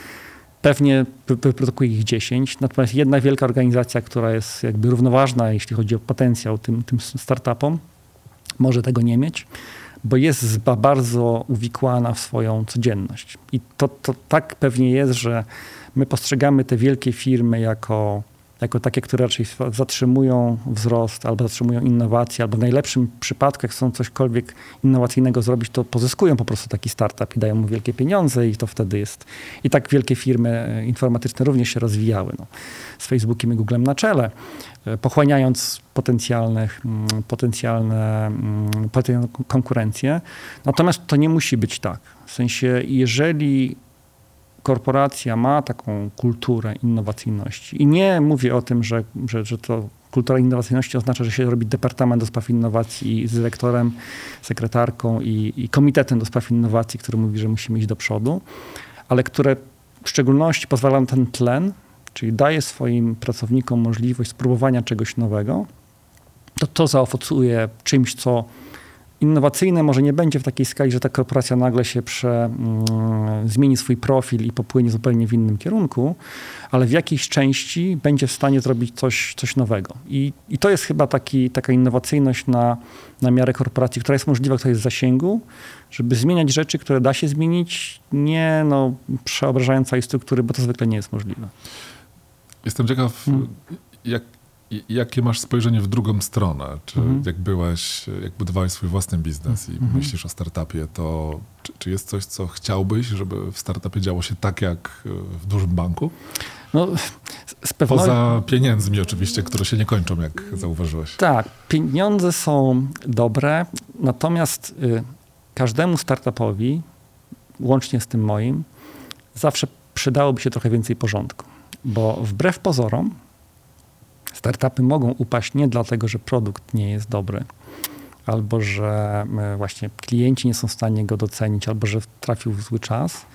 Pewnie wyprodukuje ich 10, natomiast jedna wielka organizacja, która jest jakby równoważna, jeśli chodzi o potencjał tym, tym startupom, może tego nie mieć, bo jest bardzo uwikłana w swoją codzienność. I to, to tak pewnie jest, że my postrzegamy te wielkie firmy jako jako takie, które raczej zatrzymują wzrost albo zatrzymują innowacje, albo w najlepszym przypadku, jak chcą cośkolwiek innowacyjnego zrobić, to pozyskują po prostu taki startup i dają mu wielkie pieniądze i to wtedy jest. I tak wielkie firmy informatyczne również się rozwijały. No, z Facebookiem i Googlem na czele, pochłaniając potencjalnych, potencjalne, potencjalne konkurencję. Natomiast to nie musi być tak. W sensie, jeżeli korporacja ma taką kulturę innowacyjności. I nie mówię o tym, że, że, że to kultura innowacyjności oznacza, że się robi departament do spraw innowacji z dyrektorem, sekretarką i, i komitetem do spraw innowacji, który mówi, że musimy iść do przodu, ale które w szczególności pozwala na ten tlen, czyli daje swoim pracownikom możliwość spróbowania czegoś nowego, to to zaowocuje czymś, co innowacyjne może nie będzie w takiej skali, że ta korporacja nagle się prze, mm, zmieni swój profil i popłynie zupełnie w innym kierunku, ale w jakiejś części będzie w stanie zrobić coś, coś nowego. I, I to jest chyba taki, taka innowacyjność na, na miarę korporacji, która jest możliwa, która jest w zasięgu, żeby zmieniać rzeczy, które da się zmienić, nie no, przeobrażając całej struktury, bo to zwykle nie jest możliwe. Jestem ciekaw, hmm. jak, jakie masz spojrzenie w drugą stronę? Czy mhm. jak byłeś, jak budowałeś swój własny biznes i mhm. myślisz o startupie, to czy, czy, jest coś, co chciałbyś, żeby w startupie działo się tak jak w dużym banku? No, z pewnością... Poza pieniędzmi oczywiście, które się nie kończą, jak zauważyłeś. Tak, pieniądze są dobre, natomiast y, każdemu startupowi, łącznie z tym moim, zawsze przydałoby się trochę więcej porządku. Bo wbrew pozorom, startupy mogą upaść nie dlatego, że produkt nie jest dobry, albo że e, właśnie klienci nie są w stanie go docenić, albo że trafił w zły czas,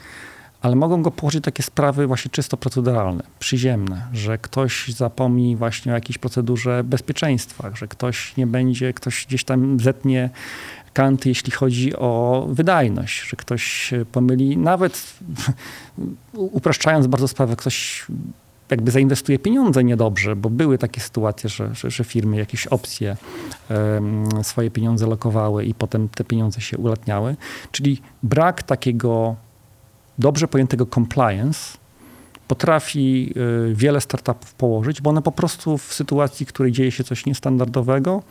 ale mogą go położyć takie sprawy właśnie czysto proceduralne, przyziemne, że ktoś zapomni właśnie o jakiejś procedurze bezpieczeństwa, że ktoś nie będzie, ktoś gdzieś tam zetnie kanty, jeśli chodzi o wydajność, że ktoś pomyli, nawet [LAUGHS] upraszczając bardzo sprawę, ktoś jakby zainwestuje pieniądze niedobrze, bo były takie sytuacje, że, że, że firmy jakieś opcje um, swoje pieniądze lokowały i potem te pieniądze się ulatniały. Czyli brak takiego dobrze pojętego compliance potrafi y, wiele startupów położyć, bo one po prostu w sytuacji, w której dzieje się coś niestandardowego,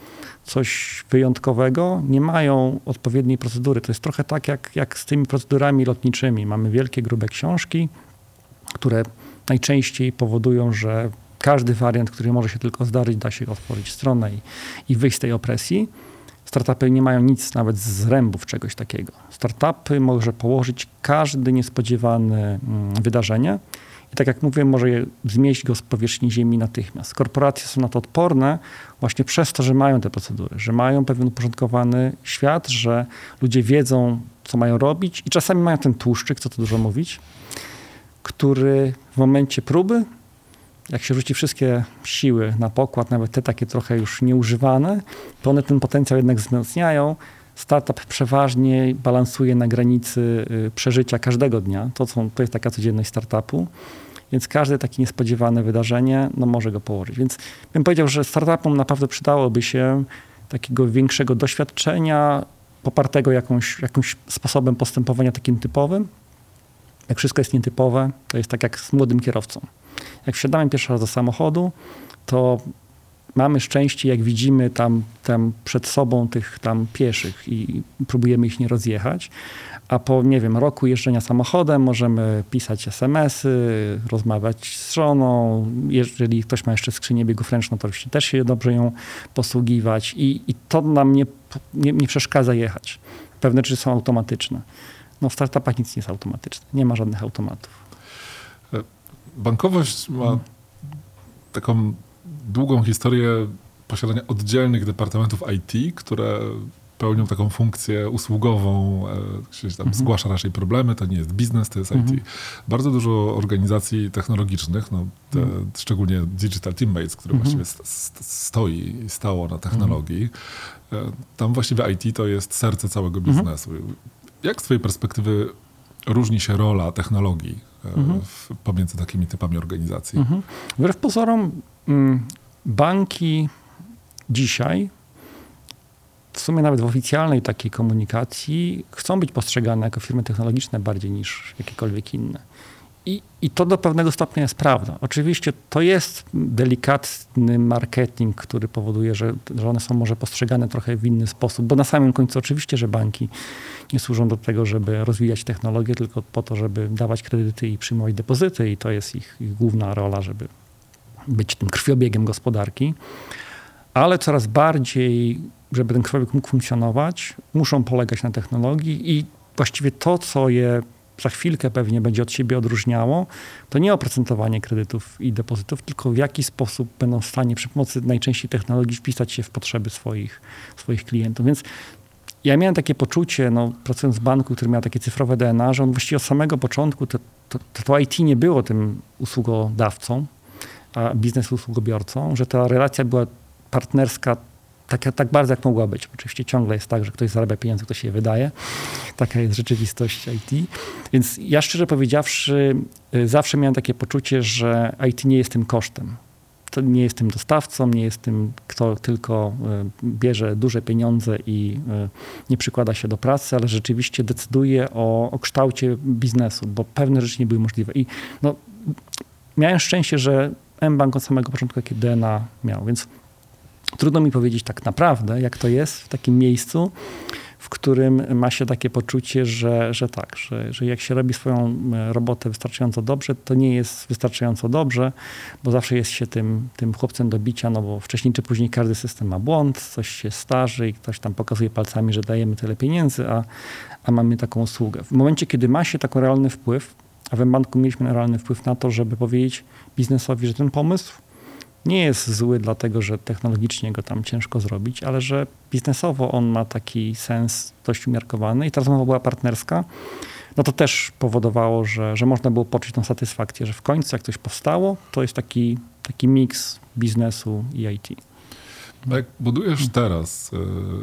coś wyjątkowego, nie mają odpowiedniej procedury. To jest trochę tak jak, jak z tymi procedurami lotniczymi. Mamy wielkie, grube książki, które najczęściej powodują, że każdy wariant, który może się tylko zdarzyć, da się otworzyć stronę i, i wyjść z tej opresji. Startupy nie mają nic nawet z zrębów czegoś takiego. Startupy może położyć każde niespodziewane mm, wydarzenie i tak jak mówiłem, może je zmieść go z powierzchni ziemi natychmiast. Korporacje są na to odporne właśnie przez to, że mają te procedury, że mają pewien uporządkowany świat, że ludzie wiedzą, co mają robić i czasami mają ten tłuszczyk, co tu dużo mówić, który w momencie próby, jak się rzuci wszystkie siły na pokład, nawet te takie trochę już nieużywane, to one ten potencjał jednak wzmacniają. Startup przeważnie balansuje na granicy y, przeżycia każdego dnia. To, są, to jest taka codzienność startupu. Więc każde takie niespodziewane wydarzenie no, może go położyć. Więc bym powiedział, że startupom naprawdę przydałoby się takiego większego doświadczenia, popartego jakąś, jakimś sposobem postępowania takim typowym, jak wszystko jest nietypowe, to jest tak jak z młodym kierowcą. Jak wsiadamy pierwszy raz do samochodu, to mamy szczęście, jak widzimy tam, tam przed sobą tych tam pieszych i próbujemy ich nie rozjechać, a po, nie wiem, roku jeżdżenia samochodem możemy pisać SMS-y, rozmawiać z żoną. Jeżeli ktoś ma jeszcze skrzynię biegów ręczną, to oczywiście też się dobrze ją posługiwać i, i to nam nie, nie, nie przeszkadza jechać. Pewne rzeczy są automatyczne. No w startupach nic nie jest automatyczne. Nie ma żadnych automatów. Bankowość ma taką długą historię posiadania oddzielnych departamentów IT, które pełnią taką funkcję usługową, e, się tam mhm. zgłasza raczej problemy, to nie jest biznes, to jest IT. Mhm. Bardzo dużo organizacji technologicznych, no, te, mhm. szczególnie Digital Teammates, które mhm. właściwie stoi i stało na technologii, e, tam właściwie IT to jest serce całego mhm. biznesu. Jak z Twojej perspektywy różni się rola technologii e, mhm. w, pomiędzy takimi typami organizacji? Mhm. Wbrew pozorom, mm, banki dzisiaj, w sumie nawet w oficjalnej takiej komunikacji, chcą być postrzegane jako firmy technologiczne bardziej niż jakiekolwiek inne. I, I to do pewnego stopnia jest prawda. Oczywiście to jest delikatny marketing, który powoduje, że, że one są może postrzegane trochę w inny sposób, bo na samym końcu oczywiście, że banki nie służą do tego, żeby rozwijać technologię, tylko po to, żeby dawać kredyty i przyjmować depozyty i to jest ich, ich główna rola, żeby być tym krwiobiegiem gospodarki. Ale coraz bardziej, żeby ten krwiobieg mógł funkcjonować, muszą polegać na technologii i właściwie to, co je za chwilkę pewnie będzie od siebie odróżniało, to nie oprocentowanie kredytów i depozytów, tylko w jaki sposób będą w stanie przy pomocy najczęściej technologii wpisać się w potrzeby swoich, swoich klientów. Więc ja miałem takie poczucie, no, pracując w banku, który miał takie cyfrowe DNA, że on właściwie od samego początku, to, to, to IT nie było tym usługodawcą, a biznes usługobiorcą, że ta relacja była partnerska tak, tak bardzo, jak mogła być. Oczywiście ciągle jest tak, że ktoś zarabia pieniądze, ktoś je wydaje. Taka jest rzeczywistość IT. Więc ja szczerze powiedziawszy, y, zawsze miałem takie poczucie, że IT nie jest tym kosztem. To nie jest tym dostawcą, nie jest tym, kto tylko y, bierze duże pieniądze i y, nie przykłada się do pracy, ale rzeczywiście decyduje o, o kształcie biznesu, bo pewne rzeczy nie były możliwe. I no, miałem szczęście, że mBank od samego początku jakie DNA miał, więc trudno mi powiedzieć tak naprawdę, jak to jest w takim miejscu, w którym ma się takie poczucie, że, że tak, że, że jak się robi swoją e, robotę wystarczająco dobrze, to nie jest wystarczająco dobrze, bo zawsze jest się tym, tym chłopcem do bicia, no bo wcześniej czy później każdy system ma błąd, coś się starzy i ktoś tam pokazuje palcami, że dajemy tyle pieniędzy, a, a mamy taką usługę. W momencie, kiedy ma się taki realny wpływ, a w banku mieliśmy realny wpływ na to, żeby powiedzieć biznesowi, że ten pomysł nie jest zły, dlatego że technologicznie go tam ciężko zrobić, ale że biznesowo on ma taki sens dość umiarkowany i ta rozmowa była partnerska, no to też powodowało, że, że można było poczuć tą satysfakcję, że w końcu jak coś powstało, to jest taki, taki miks biznesu i IT. Jak budujesz teraz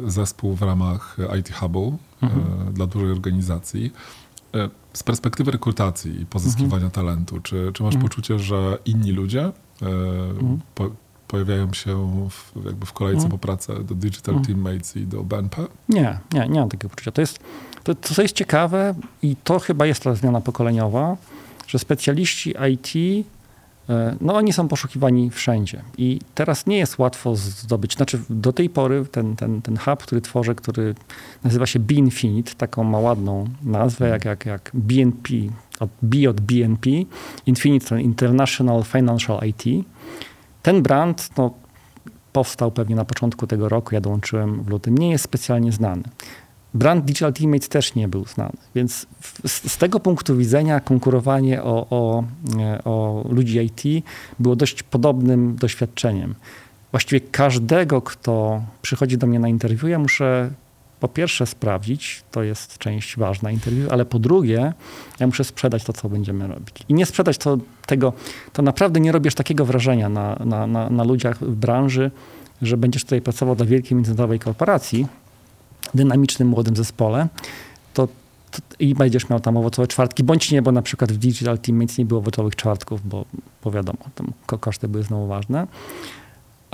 e, zespół w ramach IT Hubu e, mhm. dla dużej organizacji, e, z perspektywy rekrutacji i pozyskiwania mhm. talentu, czy, czy masz mhm. poczucie, że inni ludzie mhm. po, pojawiają się w, jakby w kolejce mhm. po pracę do Digital mhm. Teammates i do BNP? Nie, nie, nie mam takiego poczucia. To jest, to, to jest ciekawe i to chyba jest ta zmiana pokoleniowa, że specjaliści IT E, no oni są poszukiwani wszędzie i teraz nie jest łatwo zdobyć, znaczy do tej pory ten, ten, ten hub, który tworzę, który nazywa się Infinite, taką ma ładną nazwę jak, jak, jak BNP, od B od BNP, Infinite to International Financial IT. Ten brand no, powstał pewnie na początku tego roku, ja dołączyłem w lutym, nie jest specjalnie znany. Brand Digital Teammates też nie był znany, więc z, z tego punktu widzenia konkurowanie o, o, e, o ludzi IT było dość podobnym doświadczeniem. Właściwie każdego, kto przychodzi do mnie na interwiu, ja muszę po pierwsze sprawdzić, to jest część ważna interwiu, ale po drugie, ja muszę sprzedać to, co będziemy robić. I nie sprzedać to, tego, to naprawdę nie robisz takiego wrażenia na, na, na, na ludziach w branży, że będziesz tutaj pracował dla wielkiej międzynarodowej korporacji, dynamicznym, młodym zespole, to, to, i będziesz miał tam owocowe czwartki, bądź nie, bo na przykład w Digital Teammates nie było owocowych czwartków, bo, bo wiadomo, tam koszty były znowu ważne.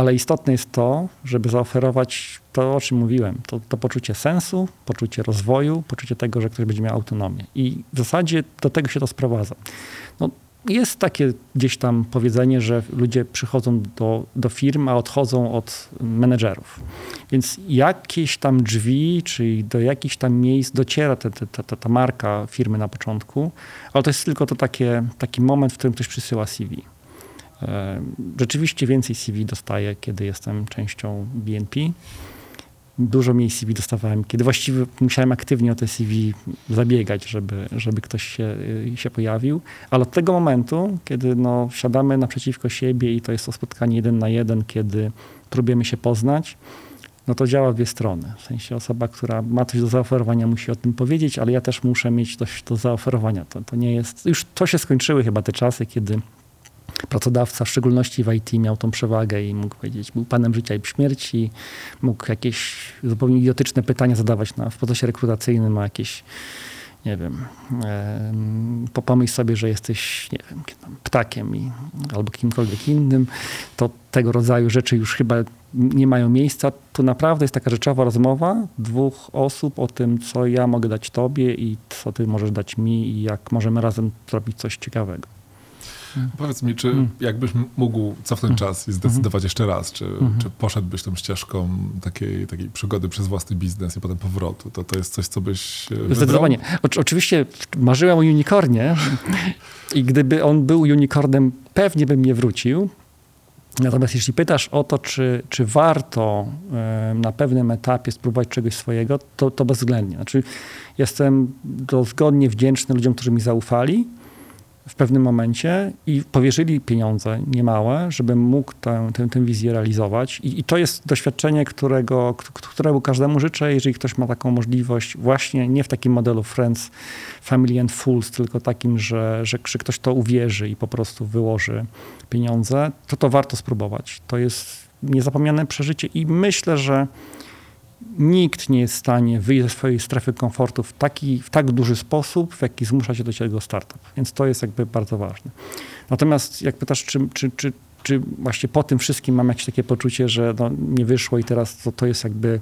Ale istotne jest to, żeby zaoferować to, o czym mówiłem, to, to poczucie sensu, poczucie rozwoju, poczucie tego, że ktoś będzie miał autonomię. I w zasadzie do tego się to sprowadza. No, jest takie gdzieś tam powiedzenie, że ludzie przychodzą do, do firm, a odchodzą od menedżerów. Więc jakieś tam drzwi, czyli do jakichś tam miejsc dociera ta, ta, ta, ta marka firmy na początku, ale to jest tylko to takie, taki moment, w którym ktoś przysyła CV. Rzeczywiście więcej CV dostaję, kiedy jestem częścią BNP dużo mniej CV dostawałem, kiedy właściwie musiałem aktywnie o te CV zabiegać, żeby, żeby ktoś się, y, się pojawił. Ale od tego momentu, kiedy no, siadamy naprzeciwko siebie i to jest to spotkanie jeden na jeden, kiedy próbujemy się poznać, no to działa w dwie strony. W sensie osoba, która ma coś do zaoferowania, musi o tym powiedzieć, ale ja też muszę mieć coś do zaoferowania. To, to nie jest, już to się skończyły chyba te czasy, kiedy pracodawca, w szczególności w IT, miał tą przewagę i mógł powiedzieć, był panem życia i śmierci, mógł jakieś zupełnie idiotyczne pytania zadawać na, w procesie rekrutacyjnym, a jakieś, nie wiem, e, pomyśl sobie, że jesteś, nie wiem, ptakiem i, albo kimkolwiek innym, to tego rodzaju rzeczy już chyba nie mają miejsca. Tu naprawdę jest taka rzeczowa rozmowa dwóch osób o tym, co ja mogę dać tobie i co ty możesz dać mi i jak możemy razem zrobić coś ciekawego. Powiedz mi, czy mm. jakbyś mógł cofnąć mm. czas i zdecydować mm. jeszcze raz, czy, mm. czy poszedłbyś tą ścieżką takiej, takiej przygody przez własny biznes i potem powrotu? To, to jest coś, co byś e, Zdecydowanie. Oczywiście marzyłem o unicornie [LAUGHS] i gdyby on był unicornem, pewnie bym nie wrócił. Natomiast jeśli pytasz o to, czy, czy warto na pewnym etapie spróbować czegoś swojego, to, to bezwzględnie. Znaczy, jestem dozgodnie wdzięczny ludziom, którzy mi zaufali, w pewnym momencie i powierzyli pieniądze niemałe, żebym mógł tę, tę, tę wizję realizować. I, I, to jest doświadczenie, którego, którego każdemu życzę, jeżeli ktoś ma taką możliwość, właśnie nie w takim modelu Friends, Family and Fools, tylko takim, że, że, że ktoś to uwierzy i po prostu wyłoży pieniądze, to to warto spróbować. To jest niezapomniane przeżycie i myślę, że nikt nie jest w stanie wyjść ze swojej strefy komfortu w, taki, w tak duży sposób, w jaki zmusza się do tego startup. Więc to jest jakby bardzo ważne. Natomiast jak pytasz, czy, czy, czy, czy właśnie po tym wszystkim mam jakieś takie poczucie, że no, nie wyszło i teraz to, to jest jakby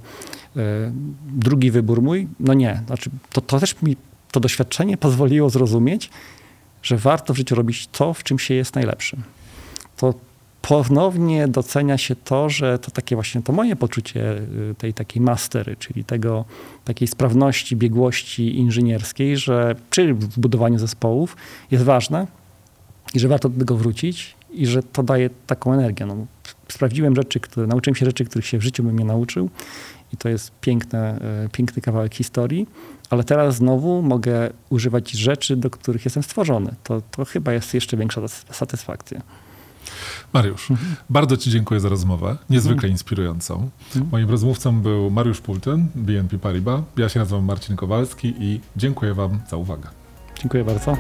e, drugi wybór mój? No nie. Znaczy, to, to też mi to doświadczenie pozwoliło zrozumieć, że warto w życiu robić to, w czym się jest najlepszym. To ponownie docenia się to, że to takie właśnie to moje poczucie y, tej takiej mastery, czyli tego takiej sprawności, biegłości inżynierskiej, że przy budowaniu zespołów jest ważne i że warto do tego wrócić i że to daje taką energię. No, sprawdziłem rzeczy, które, nauczyłem się rzeczy, których się w życiu bym nie nauczył i to jest piękne, y, piękny kawałek historii, ale teraz znowu mogę używać rzeczy, do których jestem stworzony. To, to chyba jest jeszcze większa satysfakcja. Mariusz, mhm. bardzo Ci dziękuję za rozmowę, niezwykle mhm. inspirującą. Mhm. Moim rozmówcą był Mariusz Pulten, BNP Paribas. Ja się nazywam Marcin Kowalski i dziękuję Wam za uwagę. Dziękuję bardzo.